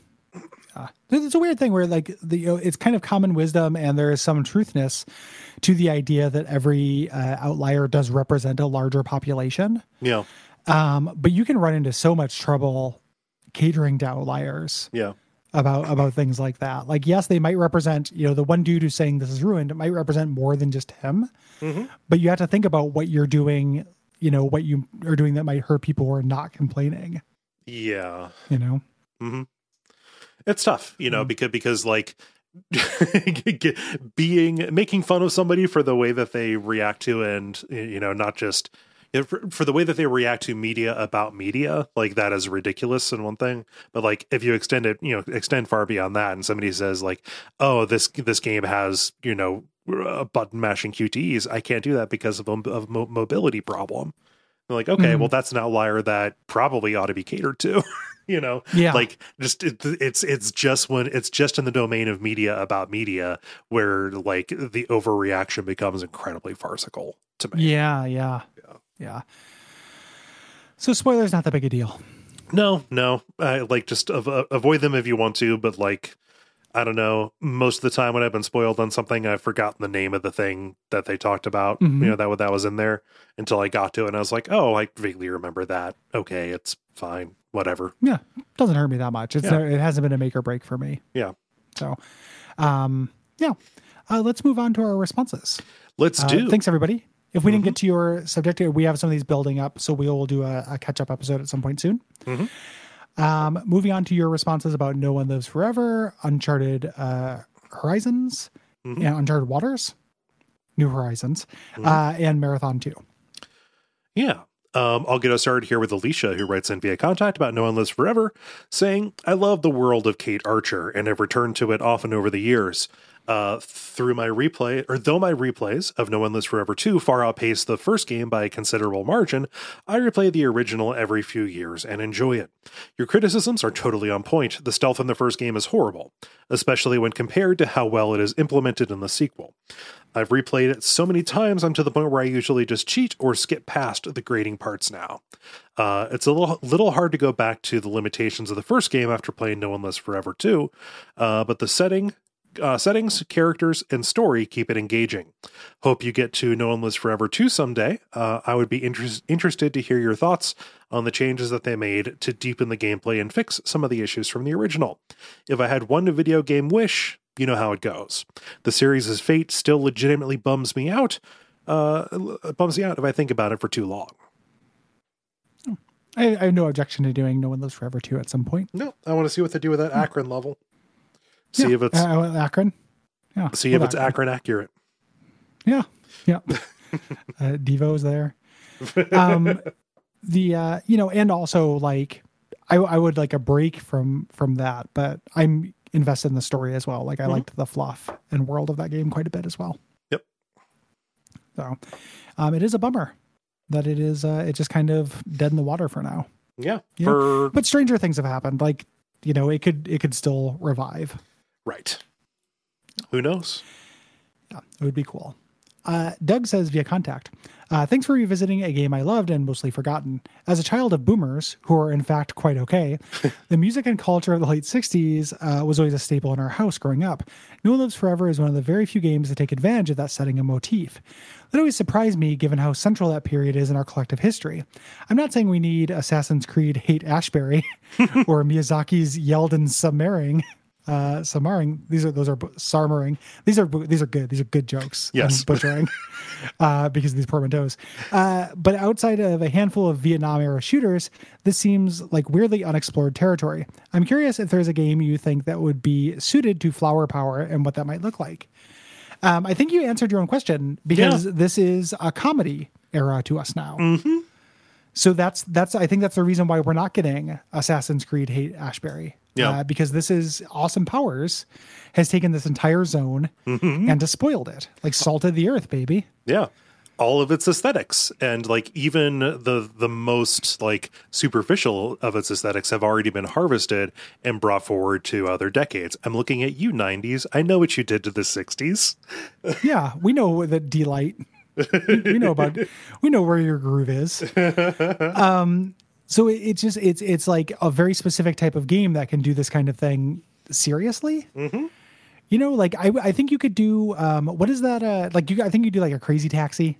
Yeah. It's a weird thing where like the you know, it's kind of common wisdom and there is some truthness to the idea that every uh, outlier does represent a larger population. Yeah, Um, but you can run into so much trouble catering to outliers yeah, about about things like that. Like yes, they might represent, you know, the one dude who's saying this is ruined, it might represent more than just him. Mhm. But you have to think about what you're doing, you know, what you are doing that might hurt people who are not complaining, yeah. you know. Mm-hmm. it's tough you know mm-hmm. because because like <laughs> being making fun of somebody for the way that they react to and you know not just for, for the way that they react to media about media like that is ridiculous and one thing but like if you extend it you know extend far beyond that and somebody says like oh this this game has you know uh, button mashing qtes i can't do that because of a of mo- mobility problem They're like okay Mhm. well that's an outlier that probably ought to be catered to <laughs> you know Yeah. like just it, it's it's just when it's just in the domain of media about media where like the overreaction becomes incredibly farcical to me Yeah, yeah, Yeah. yeah. So spoilers not that big a deal. no no I like just av- avoid them if you want to but like i don't know most of the time when i've been spoiled on something i've forgotten the name of the thing that they talked about Mhm. you know that that was in there until i got to it and i was like oh i vaguely remember that okay it's fine whatever Yeah, doesn't hurt me that much. It's Yeah. it hasn't been a make or break for me. Yeah. So, um, yeah. Uh, let's move on to our responses. let's Uh, do Thanks, everybody. If we didn't get to your subject, we have some of these building up, so we will do a, a catch up episode at some point soon. Mhm. Um, moving on to your responses about No One Lives Forever, Uncharted uh, Horizons, Mhm. and Uncharted Waters, New Horizons, uh, and Marathon 2. Yeah. Um, I'll get us started here with Alicia, who writes in via contact about No One Lives Forever, saying, I love the world of Cate Archer and have returned to it often over the years. Uh, through my replay, or though my replays of No One Lives Forever 2 far outpace the first game by a considerable margin, I replay the original every few years and enjoy it. Your criticisms are totally on point. The stealth in the first game is horrible, especially when compared to how well it is implemented in the sequel. I've replayed it so many times, I'm to the point where I usually just cheat or skip past the grading parts now. Uh, it's a little, little hard to go back to the limitations of the first game after playing No One Lives Forever 2, uh, but the setting, uh, settings, characters, and story keep it engaging. Hope you get to No One Lives Forever 2 someday. Uh, I would be inter- interested to hear your thoughts on the changes that they made to deepen the gameplay and fix some of the issues from the original. If I had one video game wish, you know how it goes. The series' fate still legitimately bums me out. Uh, bums me out if I think about it for too long. I, I have no objection to doing No One Lives Forever 2 at some point. No, I want to see what they do with that Akron level. See Yeah. if it's uh, Akron. Yeah. see if with it's Akron accurate. Yeah. Yeah. <laughs> uh, Devo's there. Um, the, uh, you know, and also like, I, I would like a break from, from that, but I'm invested in the story as well. Like I Mhm. liked the fluff and world of that game quite a bit as well. Yep. So, um, it is a bummer that it is, uh, it just kind of dead in the water for now, Yeah, Yeah. for but stranger things have happened. Like, you know, it could, it could still revive. Right. Who knows? Yeah, it would be cool. Uh, Doug says via contact, uh, thanks for revisiting a game I loved and mostly forgotten. As a child of boomers, who are in fact quite okay, <laughs> the music and culture of the late 60s uh, was always a staple in our house growing up. No One Lives Forever is one of the very few games that take advantage of that setting and motif. That always surprised me given how central that period is in our collective history. I'm not saying we need Assassin's Creed Haight-Ashbury <laughs> or Miyazaki's Yeldon Submarine uh Samaring. These are those are Sarmering. These are these are good. These are good jokes. Yes. <laughs> butchering uh, because of these portmanteaus. Uh, but outside of a handful of Vietnam era shooters, this seems like weirdly unexplored territory. I'm curious if there's a game you think that would be suited to flower power and what that might look like. Um, I think you answered your own question because this is a comedy era to us now. Mm-hmm. So that's that's I think that's the reason why we're not getting Assassin's Creed Haight-Ashbury. Yeah. Uh, because this is Austin Powers has taken this entire zone Mm-hmm. and despoiled it, like salted the earth, baby. Yeah. All of its aesthetics and like even the the most like superficial of its aesthetics have already been harvested and brought forward to other decades. I'm looking at you 90s. I know what you did to the 60s. <laughs> Yeah, we know that delight. We, we know about we know where your groove is. <laughs> Um, so it, it's just it's it's like a very specific type of game that can do this kind of thing seriously. Mm-hmm. You know, like I I think you could do um what is that uh like you I think you do like a crazy taxi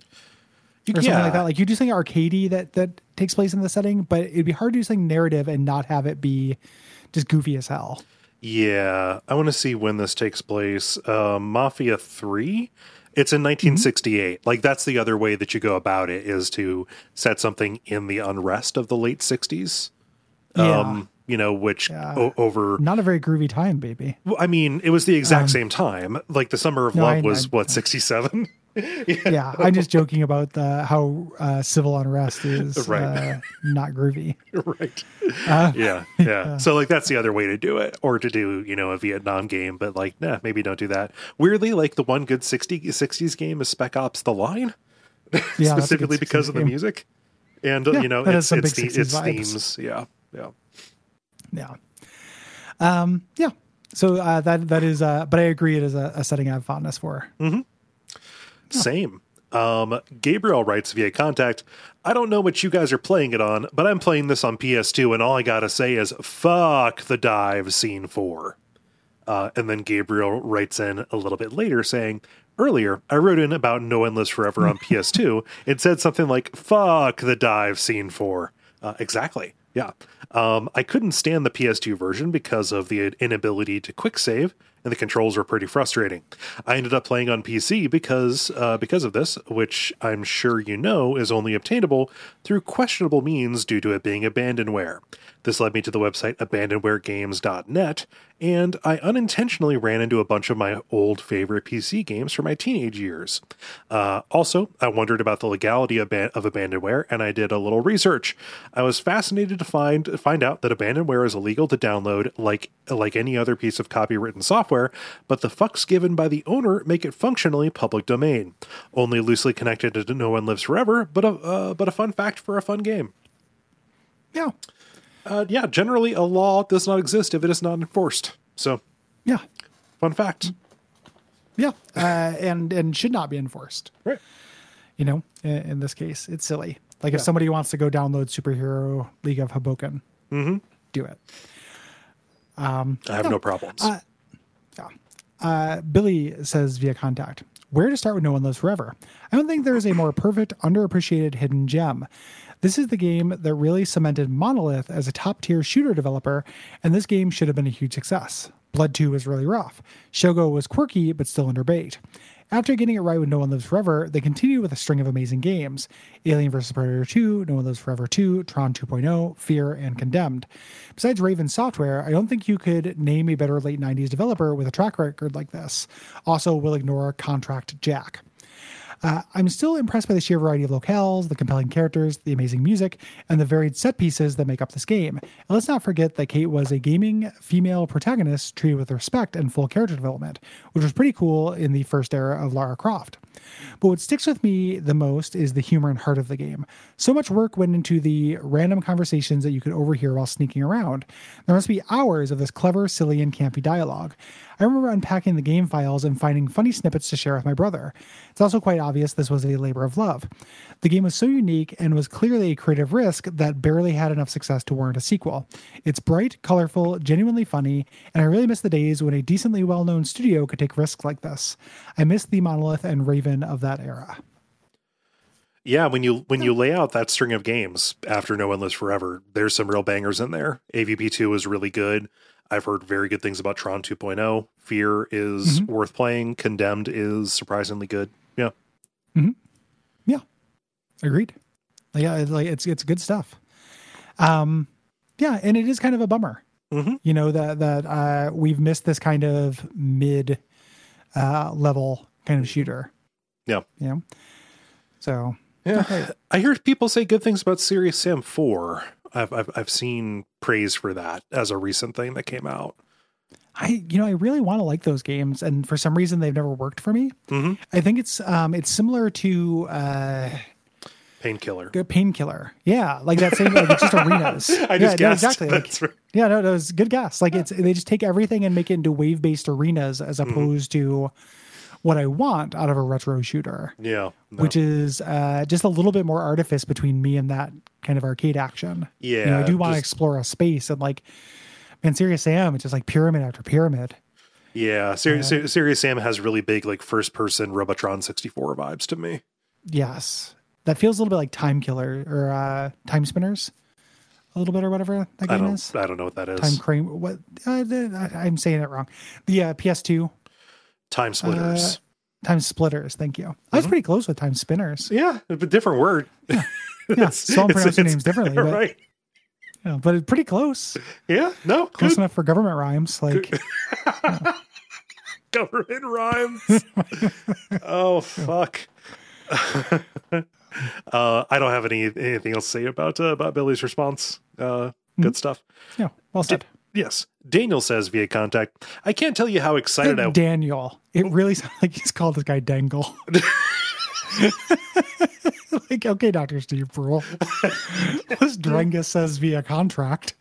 or something like that. Like you do something arcadey that that takes place in the setting, but it'd be hard to do something narrative and not have it be just goofy as hell. Yeah, I want to see when this takes place. Uh, Mafia 3, it's in 1968. Like that's the other way that you go about it is to set something in the unrest of the late 60s. Yeah. Um, you know, which Yeah. o- over Not a very groovy time, baby. Well, I mean, it was the exact same time. Like the Summer of Um, no, Love I- was I- what, 67? <laughs> <laughs> yeah, I'm just joking about the how uh, civil unrest is <laughs> Right. uh, not groovy. <laughs> right. Uh, yeah, yeah. So like that's the other way to do it or to do, you know, a Vietnam game, but like, nah, maybe don't do that. Weirdly, like the one good 60 60s game is Spec Ops The Line, Yeah, that's a good specifically because of the game. music. And you know, it's it's, the, 60s it's themes. Yeah. Yeah. Yeah. Um, yeah. So uh, that that is, uh, but I agree, it is a, a setting I have fondness for. Same. Um, Gabriel writes via contact, I don't know what you guys are playing it on, but I'm playing this on PS2, and all I gotta say is, fuck the dive scene 4. Uh, and then Gabriel writes in a little bit later saying, Earlier, I wrote in about No Endless Forever on <laughs> PS2. It said something like, fuck the dive scene 4. Uh, exactly. Yeah. Um, I couldn't stand the PS2 version because of the inability to quick save, and the controls were pretty frustrating. I ended up playing on PC because uh, because of this, which I'm sure you know is only obtainable through questionable means due to it being abandonware. This led me to the website abandonwaregames.net, and I unintentionally ran into a bunch of my old favorite PC games from my teenage years. Uh, also, I wondered about the legality of, ban- of abandonware, and I did a little research. I was fascinated to find find out that abandonware is illegal to download, like like any other piece of copywritten software, but the fucks given by the owner make it functionally public domain. Only loosely connected to No One Lives Forever, but a uh, but a fun fact for a fun game. Yeah. Uh, yeah, generally a law does not exist if it is not enforced. So, Yeah. fun fact. Yeah. Uh, and, and should not be enforced. Right. You know, in, in this case, it's silly. Like if somebody wants to go download Superhero League of Hoboken, do it. I have no problems. Uh, Billy says via contact, where to start with No One Lives Forever? I don't think there is a more perfect, underappreciated hidden gem. This is the game that really cemented Monolith as a top tier shooter developer, and this game should have been a huge success. Blood 2 was really rough. Shogo was quirky, but still underbaked. After getting it right with No One Lives Forever, they continued with a string of amazing games Alien vs. Predator 2, No One Lives Forever 2, Tron 2.0, Fear, and Condemned. Besides Raven Software, I don't think you could name a better late 90s developer with a track record like this. Also, we'll ignore Contract Jack. Uh, I'm still impressed by the sheer variety of locales, the compelling characters, the amazing music, and the varied set pieces that make up this game. And let's not forget that Cate was a gaming female protagonist treated with respect and full character development, which was pretty cool in the first era of Lara Croft. But what sticks with me the most is the humor and heart of the game. So much work went into the random conversations that you could overhear while sneaking around. There must be hours of this clever, silly, and campy dialogue. I remember unpacking the game files and finding funny snippets to share with my brother. It's also quite obvious this was a labor of love. The game was so unique and was clearly a creative risk that barely had enough success to warrant a sequel. It's bright, colorful, genuinely funny, and I really miss the days when a decently well known studio could take risks like this. I miss the Monolith and Raven of that era. yeah, when you when you lay out that string of games after No One Lives Forever, there's some real bangers in there. AVP two is really good. I've heard very good things about Tron 2.0. Fear is worth playing. Condemned is surprisingly good. Yeah. Yeah, agreed. Yeah, it's like it's it's good stuff. Um, yeah, and it is kind of a bummer, Mhm. you know that that uh, we've missed this kind of mid uh, level kind of shooter. Yeah. Yeah. So Yeah. I hear people say good things about Serious Sam 4. I've, I've I've seen praise for that as a recent thing that came out. I you know I really want to like those games, and for some reason they've never worked for me. Mhm. I think it's um it's similar to uh Painkiller. good painkiller. Yeah, like that same like it's just arenas. <laughs> I yeah, just no, exactly. Like, That's right. yeah, no, that was good guess. Like it's they just take everything and make it into wave based arenas as Mm-hmm. opposed to what I want out of a retro shooter. Yeah. no. Which is uh, just a little bit more artifice between me and that kind of arcade action. yeah. you know, I do want to just- explore a space and like, man, Serious Sam, it's just like pyramid after pyramid. Yeah, Serious, Serious Sam has really big like first person Robotron 64 vibes to me. Yes, that feels a little bit like Time Killer or uh, Time Spinners, a little bit or whatever that I game don't is. I don't know what that is. Time Crane. What uh, I- I'm saying it wrong. The uh, PS2 Time splitters. Time Splitters. Thank you. I Mm-hmm. was pretty close with Time Spinners. yeah, a different word. Yeah, <laughs> so I'm pronouncing names differently, but, right. yeah, but it's pretty close. Yeah, no, Close good. enough for government rhymes. Like, <laughs> government rhymes. <laughs> oh fuck. uh, I don't have any anything else to say about uh, about Billy's response. Uh, good stuff. yeah, well said. Yes, Daniel says via contact. I can't tell you how excited I. <laughs> Daniel. It really sounds like he's called this guy Dangle. <laughs> like, okay, Dr. Steve Brule. <laughs> this Drengus says via contract.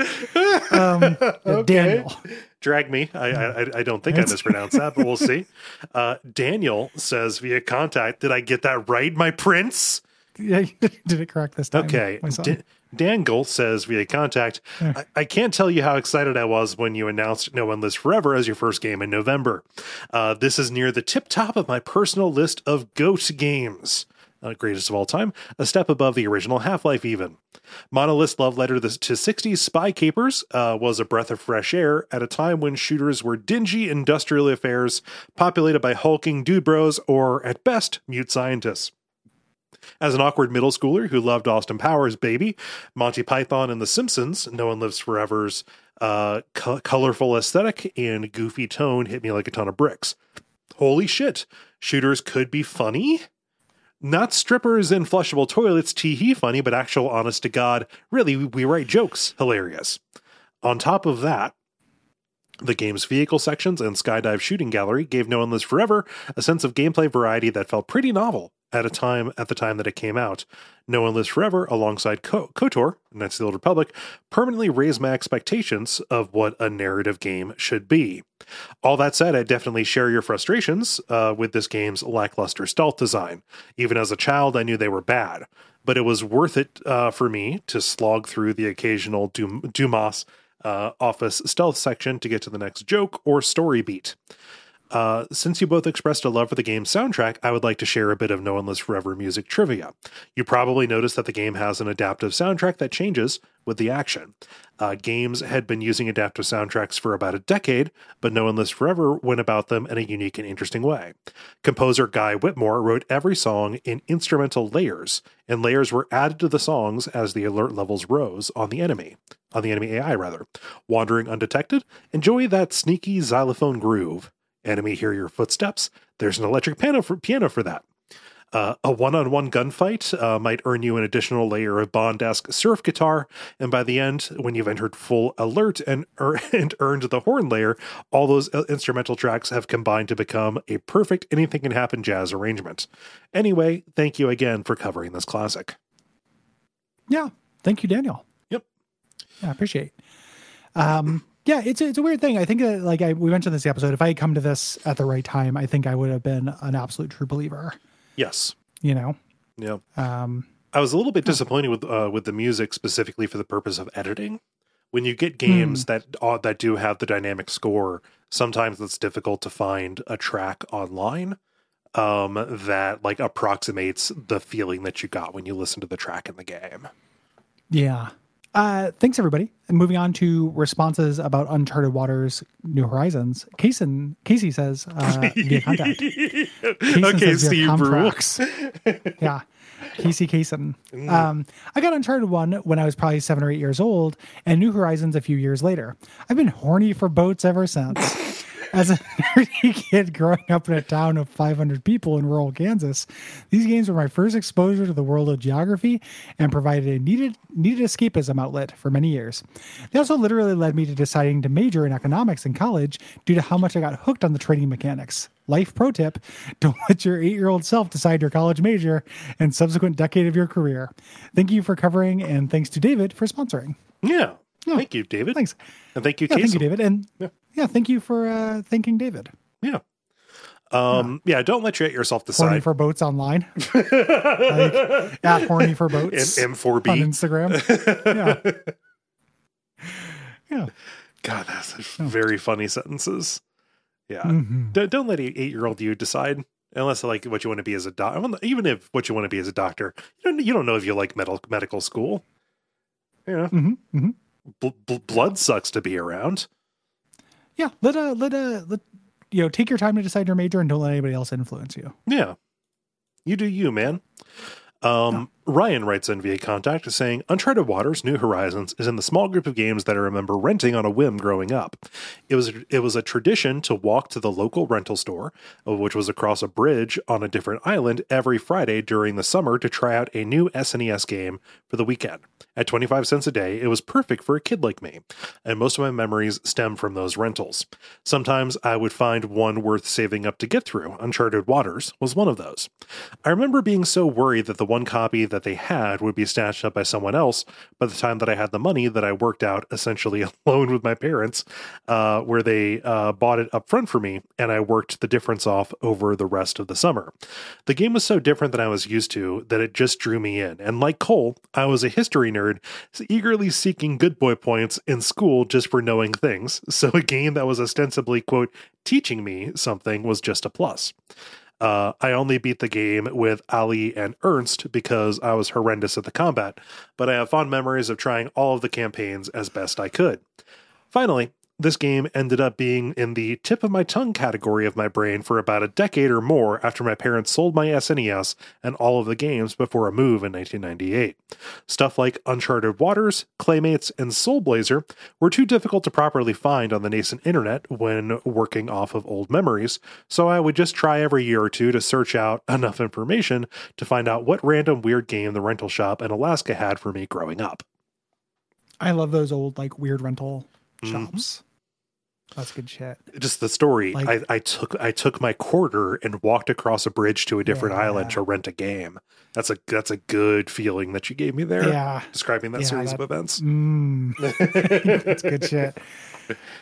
Um, yeah, Daniel. Drag me. I I, I don't think I mispronounced that, but we'll see. Uh, Daniel says via contact. Did I get that right, my prince? Yeah, did it correct this time. Okay. Son. D- says via contact, I-, I can't tell you how excited I was when you announced No One Lives Forever as your first game in November. Uh, this is near the tip top of my personal list of GOAT games. Uh, greatest of all time, a step above the original Half Life, even. Monolith's love letter to 60s spy capers uh, was a breath of fresh air at a time when shooters were dingy industrial affairs populated by hulking dude bros or, at best, mute scientists. As an awkward middle schooler who loved Austin Powers, baby, Monty Python and The Simpsons, No One Lives Forever's uh, co- colorful aesthetic and goofy tone hit me like a ton of bricks. Holy shit, shooters could be funny? Not strippers and flushable toilets, tee hee funny, but actual honest to God, really, we write jokes, hilarious. On top of that, the game's vehicle sections and skydive shooting gallery gave No One Lives Forever a sense of gameplay variety that felt pretty novel at a time at the time that it came out. No One Lives Forever, alongside Ko- KOTOR, Knights of the Old Republic, permanently raised my expectations of what a narrative game should be. All that said, I definitely share your frustrations uh, with this game's lackluster stealth design. Even as a child, I knew they were bad, but it was worth it uh, for me to slog through the occasional Dum- Dumas uh, office stealth section to get to the next joke or story beat. Uh, since you both expressed a love for the game's soundtrack, I would like to share a bit of No One Lives Forever music trivia. You probably noticed that the game has an adaptive soundtrack that changes with the action. Uh, games had been using adaptive soundtracks for about a decade, but No One Lives Forever went about them in a unique and interesting way. Composer Guy Whitmore wrote every song in instrumental layers, and layers were added to the songs as the alert levels rose on the enemy, on the enemy AI rather. Wandering undetected, enjoy that sneaky xylophone groove. Enemy hear your footsteps. There's an electric piano for, piano for that. Uh, a one-on-one gunfight uh, might earn you an additional layer of Bond-esque surf guitar, and by the end, when you've entered full alert and, er, <laughs> and earned the horn layer, all those uh, instrumental tracks have combined to become a perfect anything can happen jazz arrangement. Anyway, thank you again for covering this classic. Yeah. Thank you, Daniel. Yep. Yeah, I appreciate. Um, yeah, it's a, it's a weird thing. I think that like I we mentioned this episode. If I had come to this at the right time, I think I would have been an absolute true believer. Yes. You know. Yeah. Um, I was a little bit disappointed with uh, with the music specifically for the purpose of editing. When you get games that uh, that do have the dynamic score, sometimes it's difficult to find a track online um, that like approximates the feeling that you got when you listen to the track in the game. yeah. Uh, thanks everybody. And moving on to responses about Uncharted Waters, New Horizons. Casey Casey says uh, <laughs> via contact. Kaysen okay, Steve contracts. <laughs> yeah. Casey Kaysen. Um, I got Uncharted 1 when I was probably seven or eight years old, and New Horizons a few years later. I've been horny for boats ever since. <laughs> As a <laughs> nerdy kid growing up in a town of 500 people in rural Kansas, these games were my first exposure to the world of geography and provided a needed needed escapism outlet for many years. They also literally led me to deciding to major in economics in college due to how much I got hooked on the trading mechanics. Life pro tip <laughs> don't let your eight year old self decide your college major and subsequent decade of your career. Thank you for covering, and thanks to David for sponsoring. Yeah. Thank you, David. Thanks. And thank you, Yeah, Casey. thank you, David. And Yeah. yeah, thank you for uh, thanking David. Yeah. Um, yeah. don't let your yourself Horny decide. for boats online. <laughs> like, at horny for boats M- M4B. On Instagram. yeah. <laughs> Yeah. God, that's very funny sentences. Yeah. Mhm. Don't, don't let eight year old you decide unless like what you want to be as a doctor. Even if what you want to be as a doctor, you don't, you don't know if you like medical medical school. Yeah. Mhm, mhm. Bl- bl- blood sucks to be around. Yeah. Let uh let uh let you know take your time to decide your major and don't let anybody else influence you. Yeah. You do you, man. Um, Ryan writes in via contact saying, Uncharted Waters New Horizons is in the small group of games that I remember renting on a whim growing up. It was it was a tradition to walk to the local rental store, which was across a bridge on a different island every Friday during the summer to try out a new SNES game for the weekend. At 25 cents a day, it was perfect for a kid like me, and most of my memories stem from those rentals. Sometimes I would find one worth saving up to get through. Uncharted Waters was one of those. I remember being so worried that the one copy that they had would be snatched up by someone else by the time that I had the money that I worked out essentially <laughs> alone with my parents, uh, where they uh, bought it up front for me, and I worked the difference off over the rest of the summer. The game was so different than I was used to that it just drew me in. And like Cole, I was a history nerd, eagerly seeking good boy points in school just for knowing things. So a game that was ostensibly, quote, teaching me something was just a plus. Uh, I only beat the game with Ali and Ernst because I was horrendous at the combat, but I have fond memories of trying all of the campaigns as best I could. Finally, this game ended up being in the tip of my tongue category of my brain for about a decade or more after my parents sold my SNES and all of the games before a move in 1998. Stuff like Uncharted Waters, Claymates, and Soul Blazer were too difficult to properly find on the nascent internet when working off of old memories, so I would just try every year or two to search out <laughs> enough information to find out what random weird game the rental shop in Alaska had for me growing up. I love those old like weird rental Mm-hmm. shops. That's good shit. just the story Like- I, I took i took my quarter and walked across a bridge to a different Yeah. island to rent a game that's a that's a good feeling that you gave me there Yeah. describing that Yeah, series that- of events Mm. <laughs> That's good shit.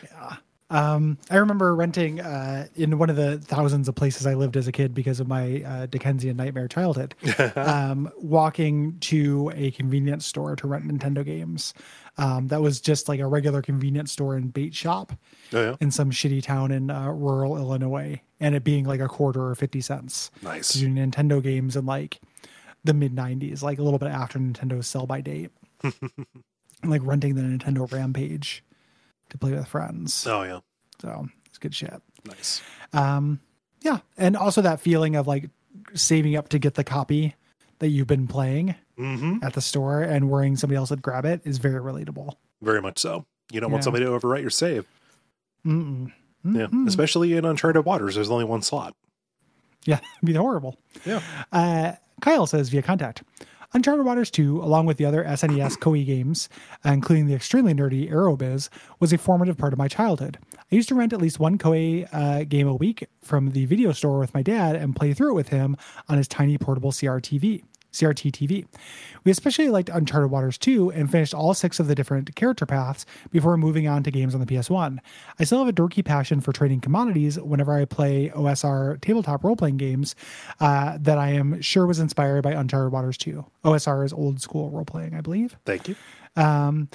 Yeah. Um, I remember renting uh, in one of the thousands of places I lived as a kid because of my uh, Dickensian nightmare childhood. <laughs> um, walking to a convenience store to rent Nintendo games. Um, that was just like a regular convenience store and bait shop oh yeah? in some shitty town in uh, rural Illinois, and it being like a quarter or fifty cents. To nice do Nintendo games in like the mid '90s, like a little bit after Nintendo's sell by date, <laughs> like renting the Nintendo Rampage to play with friends. oh yeah. So it's good shit. nice. Um, yeah, and also that feeling of like saving up to get the copy that you've been playing mm-hmm at the store and worrying somebody else would grab it is very relatable. very much so you don't want somebody to overwrite your save Mm-mm. yeah Mm-mm. especially in uncharted waters there's only one slot Yeah, <laughs> it'd be horrible. Yeah. Uh, Kyle says via contact. Uncharted Waters 2, along with the other SNES <clears throat> Koei games, including the extremely nerdy Aerobiz, was a formative part of my childhood. I used to rent at least one Koei uh, game a week from the video store with my dad and play through it with him on his tiny portable CRTV. CRT TV. We especially liked Uncharted Waters 2 and finished all six of the different character paths before moving on to games on the PS1. I still have a dorky passion for trading commodities whenever I play OSR tabletop role playing games uh, that I am sure was inspired by Uncharted Waters 2. OSR is old school role playing, I believe. thank you Um,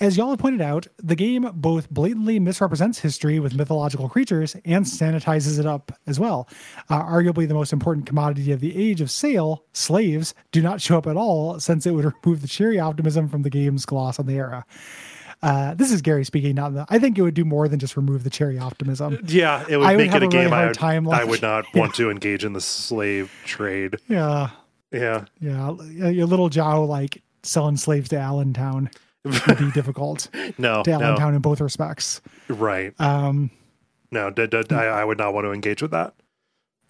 as y'all have pointed out, the game both blatantly misrepresents history with mythological creatures and sanitizes it up as well. Uh, arguably, the most important commodity of the age of sail, slaves, do not show up at all, since it would <laughs> remove the cheery optimism from the game's gloss on the era. Uh, this is Gary speaking. Not the, I think it would do more than just remove the cherry optimism. yeah it would I would make have it a a really I would, time, I would not <laughs> want to engage in the slave trade Yeah, yeah yeah. Your little João like selling slaves to Allentown would be difficult <laughs> no to no in both respects. right Um, no, d- d- I, I would not want to engage with that.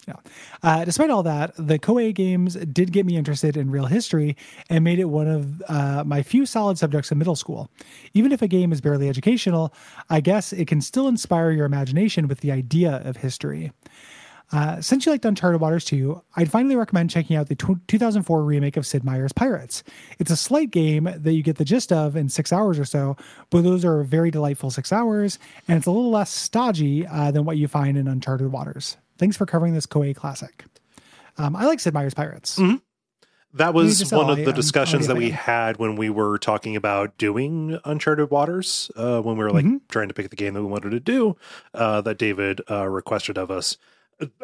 Yeah. Uh, despite all that, the Koei games did get me interested in real history and made it one of uh, my few solid subjects in middle school. Even if a game is barely educational, I guess it can still inspire your imagination with the idea of history. Uh, since you liked Uncharted Waters 2, I'd finally recommend checking out the t- 2004 remake of Sid Meier's Pirates. It's a slight game that you get the gist of in six hours or so, but those are very delightful six hours, and it's a little less stodgy uh, than what you find in Uncharted Waters. Thanks for covering this Koei classic. Um, I like Sid Meier's Pirates. Mm-hmm. That was one of the discussions that we had when we were talking about doing Uncharted Waters, uh, when we were like Mhm. trying to pick the game that we wanted to do, uh, that David uh, requested of us.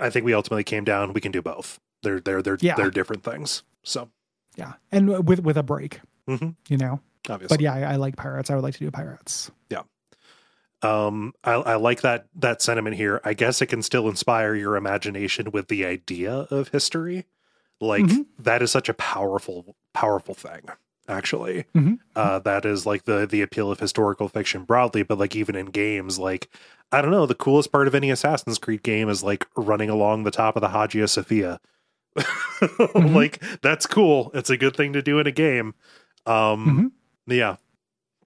I think we ultimately came down. We can do both. They're they're they're Yeah. they're different things. So Yeah, and with with a break, Mhm. you know. obviously, But yeah, I, I like Pirates. I would like to do Pirates. Yeah. Um, I, I like that that sentiment here. I guess it can still inspire your imagination with the idea of history. Like Mhm. that is such a powerful powerful thing. Actually, Mhm. uh, that is like the the appeal of historical fiction broadly. But like even in games, like I don't know, the coolest part of any Assassin's Creed game is like running along the top of the Hagia Sophia. <laughs> Like that's cool. It's a good thing to do in a game. Um, yeah.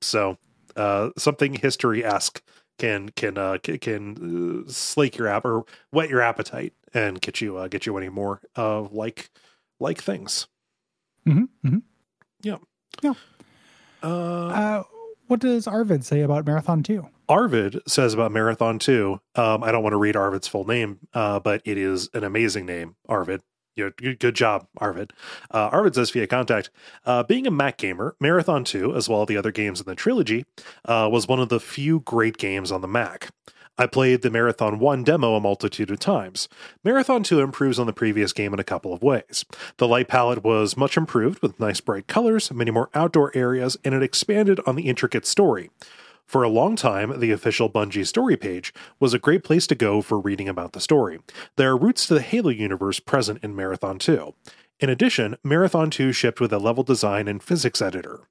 So uh, something history esque can can uh, can uh, slake your app or whet your appetite and get you uh, get you any more uh, like like things. hmm hmm Uh, Uh, what does Arvid say about Marathon 2? Arvid says about Marathon 2. Um, I don't want to read Arvid's full name, uh, but it is an amazing name, Arvid. You good, good job, Arvid. Uh, Arvid says via contact, uh, being a Mac gamer, Marathon 2, as well as the other games in the trilogy, uh, was one of the few great games on the Mac. I played the Marathon 1 demo a multitude of times. Marathon 2 improves on the previous game in a couple of ways. The light palette was much improved with nice bright colors, many more outdoor areas, and it expanded on the intricate story. For a long time, the official Bungie story page was a great place to go for reading about the story. There are roots to the Halo universe present in Marathon 2. In addition, Marathon 2 shipped with a level design and physics editor.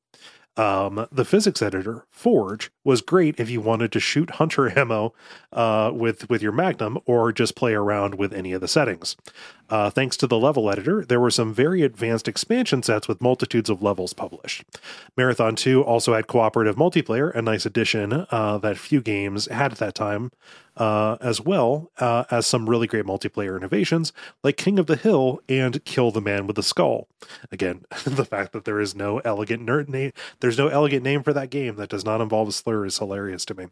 Um, the physics editor, Forge, was great if you wanted to shoot hunter ammo uh, with with your Magnum or just play around with any of the settings. Uh, thanks to the level editor, there were some very advanced expansion sets with multitudes of levels published. Marathon 2 also had cooperative multiplayer, a nice addition uh, that few games had at that time, uh, as well uh, as some really great multiplayer innovations like King of the Hill and Kill the Man with the Skull. Again, <laughs> the fact that there is no elegant nerd name, there's no elegant name for that game that does not involve a slur is hilarious to me.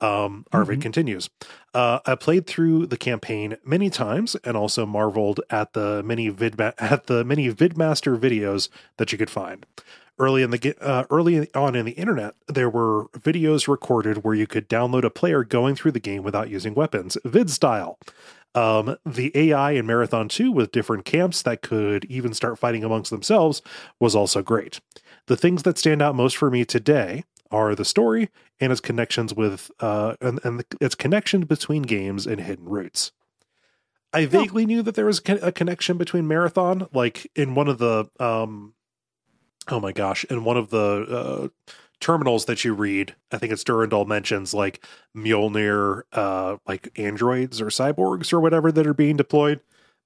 Um, Arvid continues. Uh, I played through the campaign many times and also marveled at the many vid <laughs> at the many vidmaster videos that you could find. Early in the uh, early on in the internet, there were videos recorded where you could download a player going through the game without using weapons, vid style. Um, the AI in Marathon 2 with different camps that could even start fighting amongst themselves was also great. The things that stand out most for me today are the story and its connections with uh, and, and the, its connection between games and hidden roots. I vaguely knew that there was a connection between Marathon, like in one of the um, oh my gosh, in one of the uh, terminals that you read, I think it's Durandal mentions like Mjolnir, uh, like androids or cyborgs or whatever that are being deployed.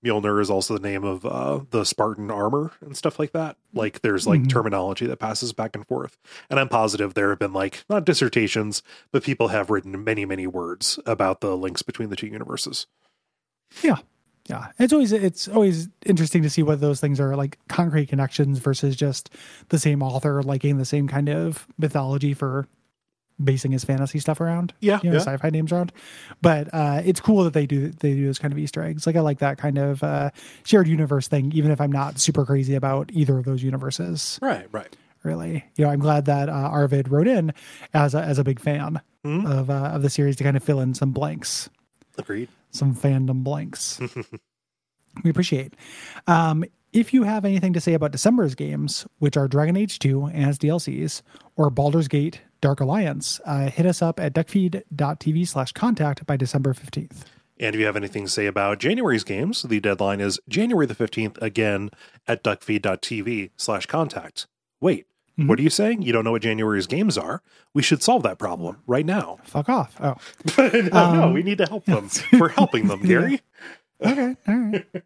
Mjolnir is also the name of uh, the Spartan armor and stuff like that. Like there's like Mhm. terminology that passes back and forth. And I'm positive there have been like not dissertations, but people have written many, many words about the links between the two universes. Yeah. Yeah. It's always it's always interesting to see whether those things are like concrete connections versus just the same author liking the same kind of mythology for basing his fantasy stuff around. Yeah, You know, yeah. sci-fi names around. But uh it's cool that they do they do those kind of Easter eggs. Like I like that kind of uh shared universe thing, even if I'm not super crazy about either of those universes. Right, right. Really. You know, I'm glad that uh, Arvid wrote in as a as a big fan Mhm. of uh, of the series to kind of fill in some blanks Agreed. some fandom blanks. <laughs> we appreciate. Um, if you have anything to say about December's games, which are Dragon Age 2 and its DLCs, or Baldur's Gate Dark Alliance, uh, hit us up at duckfeed.tv slash contact by December 15th. And if you have anything to say about January's games, the deadline is January the 15th again at duckfeed.tv slash contact. Wait, What are you saying? You don't know what January's games are? We should solve that problem right now. Fuck off. Oh, <laughs> no, no, we need to help them. <laughs> We're helping them, Gary. okay. All right. <laughs>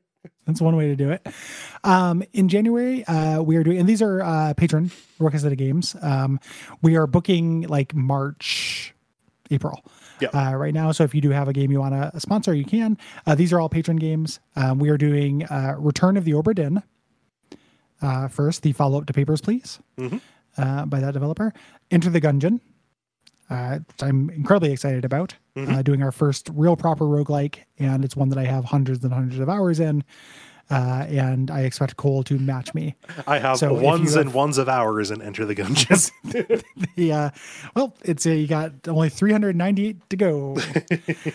That's one way to do it. Um, in January, uh, we are doing, and these are uh, patron Rookaseta games. Um, we are booking like March, April. Yeah. Uh, right now. So if you do have a game you want to sponsor, you can. Uh, these are all patron games. Um, we are doing uh, Return of the Obra Dinn uh, first, the follow up to Papers, Please, Mhm. uh, by that developer. Enter the Gungeon, uh, which I'm incredibly excited about. Uh, doing our first real proper roguelike, and it's one that I have hundreds and hundreds of hours in. Uh, and I expect Cole to match me. I have So ones have- and ones of hours and enter the gungeon. <laughs> the uh, well, it's uh, you got only 398 to go. <laughs>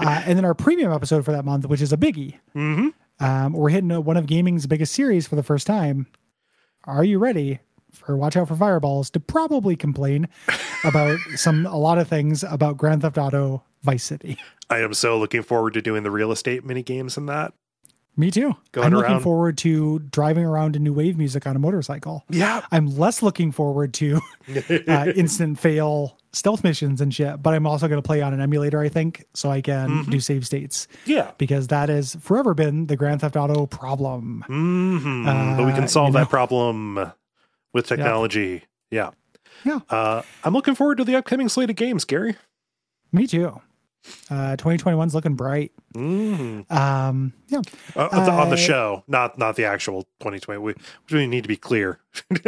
uh, and then our premium episode for that month, which is a biggie. hmm Um, we're hitting uh, one of gaming's biggest series for the first time. Are you ready for Watch Out for Fireballs to probably complain about <laughs> some a lot of things about Grand Theft Auto Vice City? I am so looking forward to doing the real estate mini games in that. Me too. Going I'm looking forward to driving around to new wave music on a motorcycle. Yeah. I'm less looking forward to <laughs> uh, instant fail stealth missions and shit, but I'm also going to play on an emulator, I think, so I can Mm-hmm. do save states Yeah. because that has forever been the Grand Theft Auto problem. hmm but we Uh, can solve that know. problem with technology. Yeah. Yeah. Uh, I'm looking forward to the upcoming slate of games, Gary. Me too. Uh, 2021's looking bright. Mm. Um, yeah. Uh, on the- on the Uh, show, not not the actual 2020. We, we need to be clear. <laughs>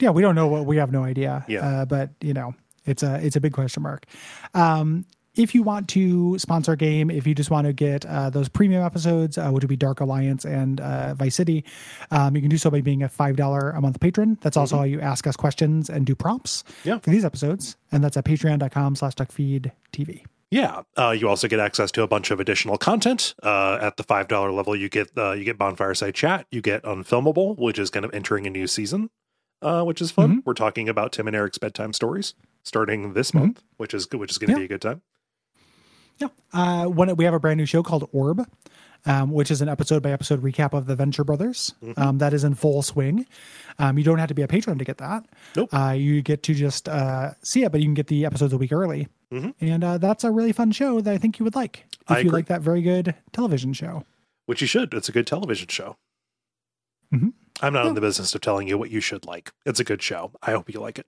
Yeah, we don't know what we have no idea. Yeah. Uh, but you know, it's a it's a big question mark. Um, if you want to sponsor a game, if you just want to get uh, those premium episodes, uh, which would be Dark Alliance and uh, Vice City, um, you can do so by being a five dollar a month patron. That's also how you ask us questions and do prompts Yeah. for these episodes, and that's at patreon.com slash duckfeed TV. Yeah, uh, you also get access to a bunch of additional content. Uh, at the five dollar level, you get uh, you get bonfire side chat. You get unfilmable, which is kind of entering a new season, uh, which is fun. Mm-hmm. We're talking about Tim and Eric's bedtime stories starting this month, which is which is going to Yeah. be a good time. Yeah. Uh, one, we have a brand new show called Orb, um, which is an episode by episode recap of the Venture Brothers. Um, that is in full swing. Um, you don't have to be a patron to get that. Nope. Uh, you get to just uh, see it, but you can get the episodes a week early. Mhm. And uh, that's a really fun show that I think you would like if I you agree. like that very good television show. Which you should. It's a good television show. Mhm. I'm not Yeah. in the business of telling you what you should like. It's a good show. I hope you like it.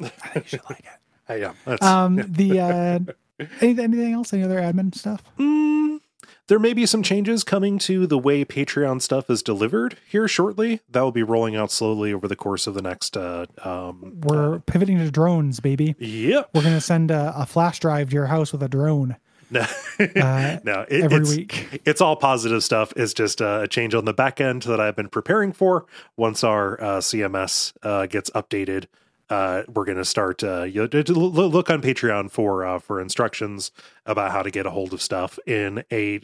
I think you should like it. <laughs> I am. That's, Um, <laughs> the uh, <laughs> any, anything else? Any other admin stuff? Mm, there may be some changes coming to the way Patreon stuff is delivered here shortly. That will be rolling out slowly over the course of the next. Uh, um, We're pivoting to drones, baby. yep. We're gonna send a, a flash drive to your house with a drone <laughs> No, uh, <laughs> no it, every it's, week. it's all positive stuff. It's just uh, a change on the back end that I've been preparing for. Once our uh, CMS uh, gets updated, uh, we're going to start. Uh, you know, to look on Patreon for uh, for instructions about how to get a hold of stuff in a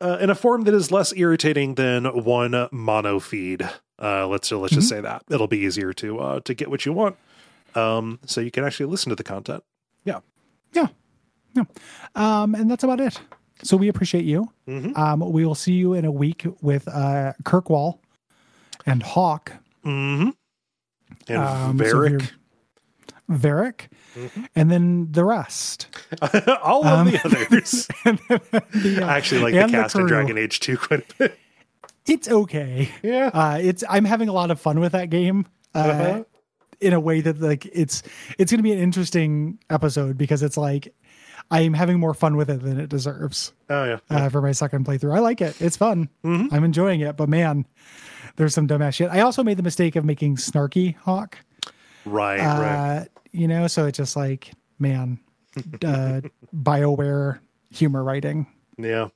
uh, in a form that is less irritating than one mono feed. Uh, let's let's just say that it'll be easier to uh, to get what you want. Um, so you can actually listen to the content. Yeah. Yeah. Yeah. Um, and that's about it. So we appreciate you. Mhm. Um, we will see you in a week with uh, Kirkwall and Hawke, Mm-hmm. And Um, Varric. you're- Varric, Mhm. and then the rest. <laughs> all Um, of the others. <laughs> The, uh, I actually like the and the cast in. Dragon Age 2 quite a bit. It's okay. Yeah. Uh, it's I'm having a lot of fun with that game. Uh, Uh-huh. in a way that like it's it's going to be an interesting episode because it's like I'm having more fun with it than it deserves. Oh yeah. uh, for my second playthrough. I like it. It's fun. I'm enjoying it. But man, there's some dumbass shit. I also made the mistake of making Snarky Hawke. Right, right. Uh, you know, so it's just like, man, uh, <laughs> BioWare humor writing Yeah.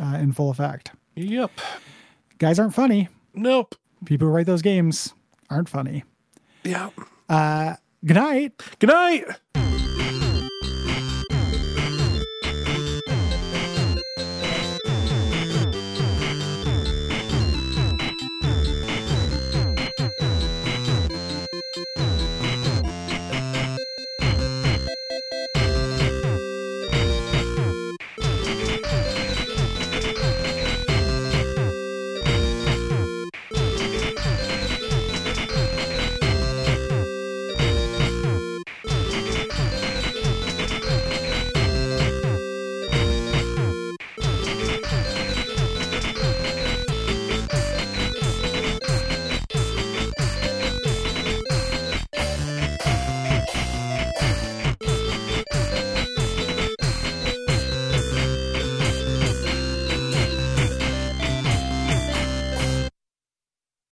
uh, in full effect. Yep. Guys aren't funny. Nope. People who write those games aren't funny. Yeah. Uh, good night. Good night.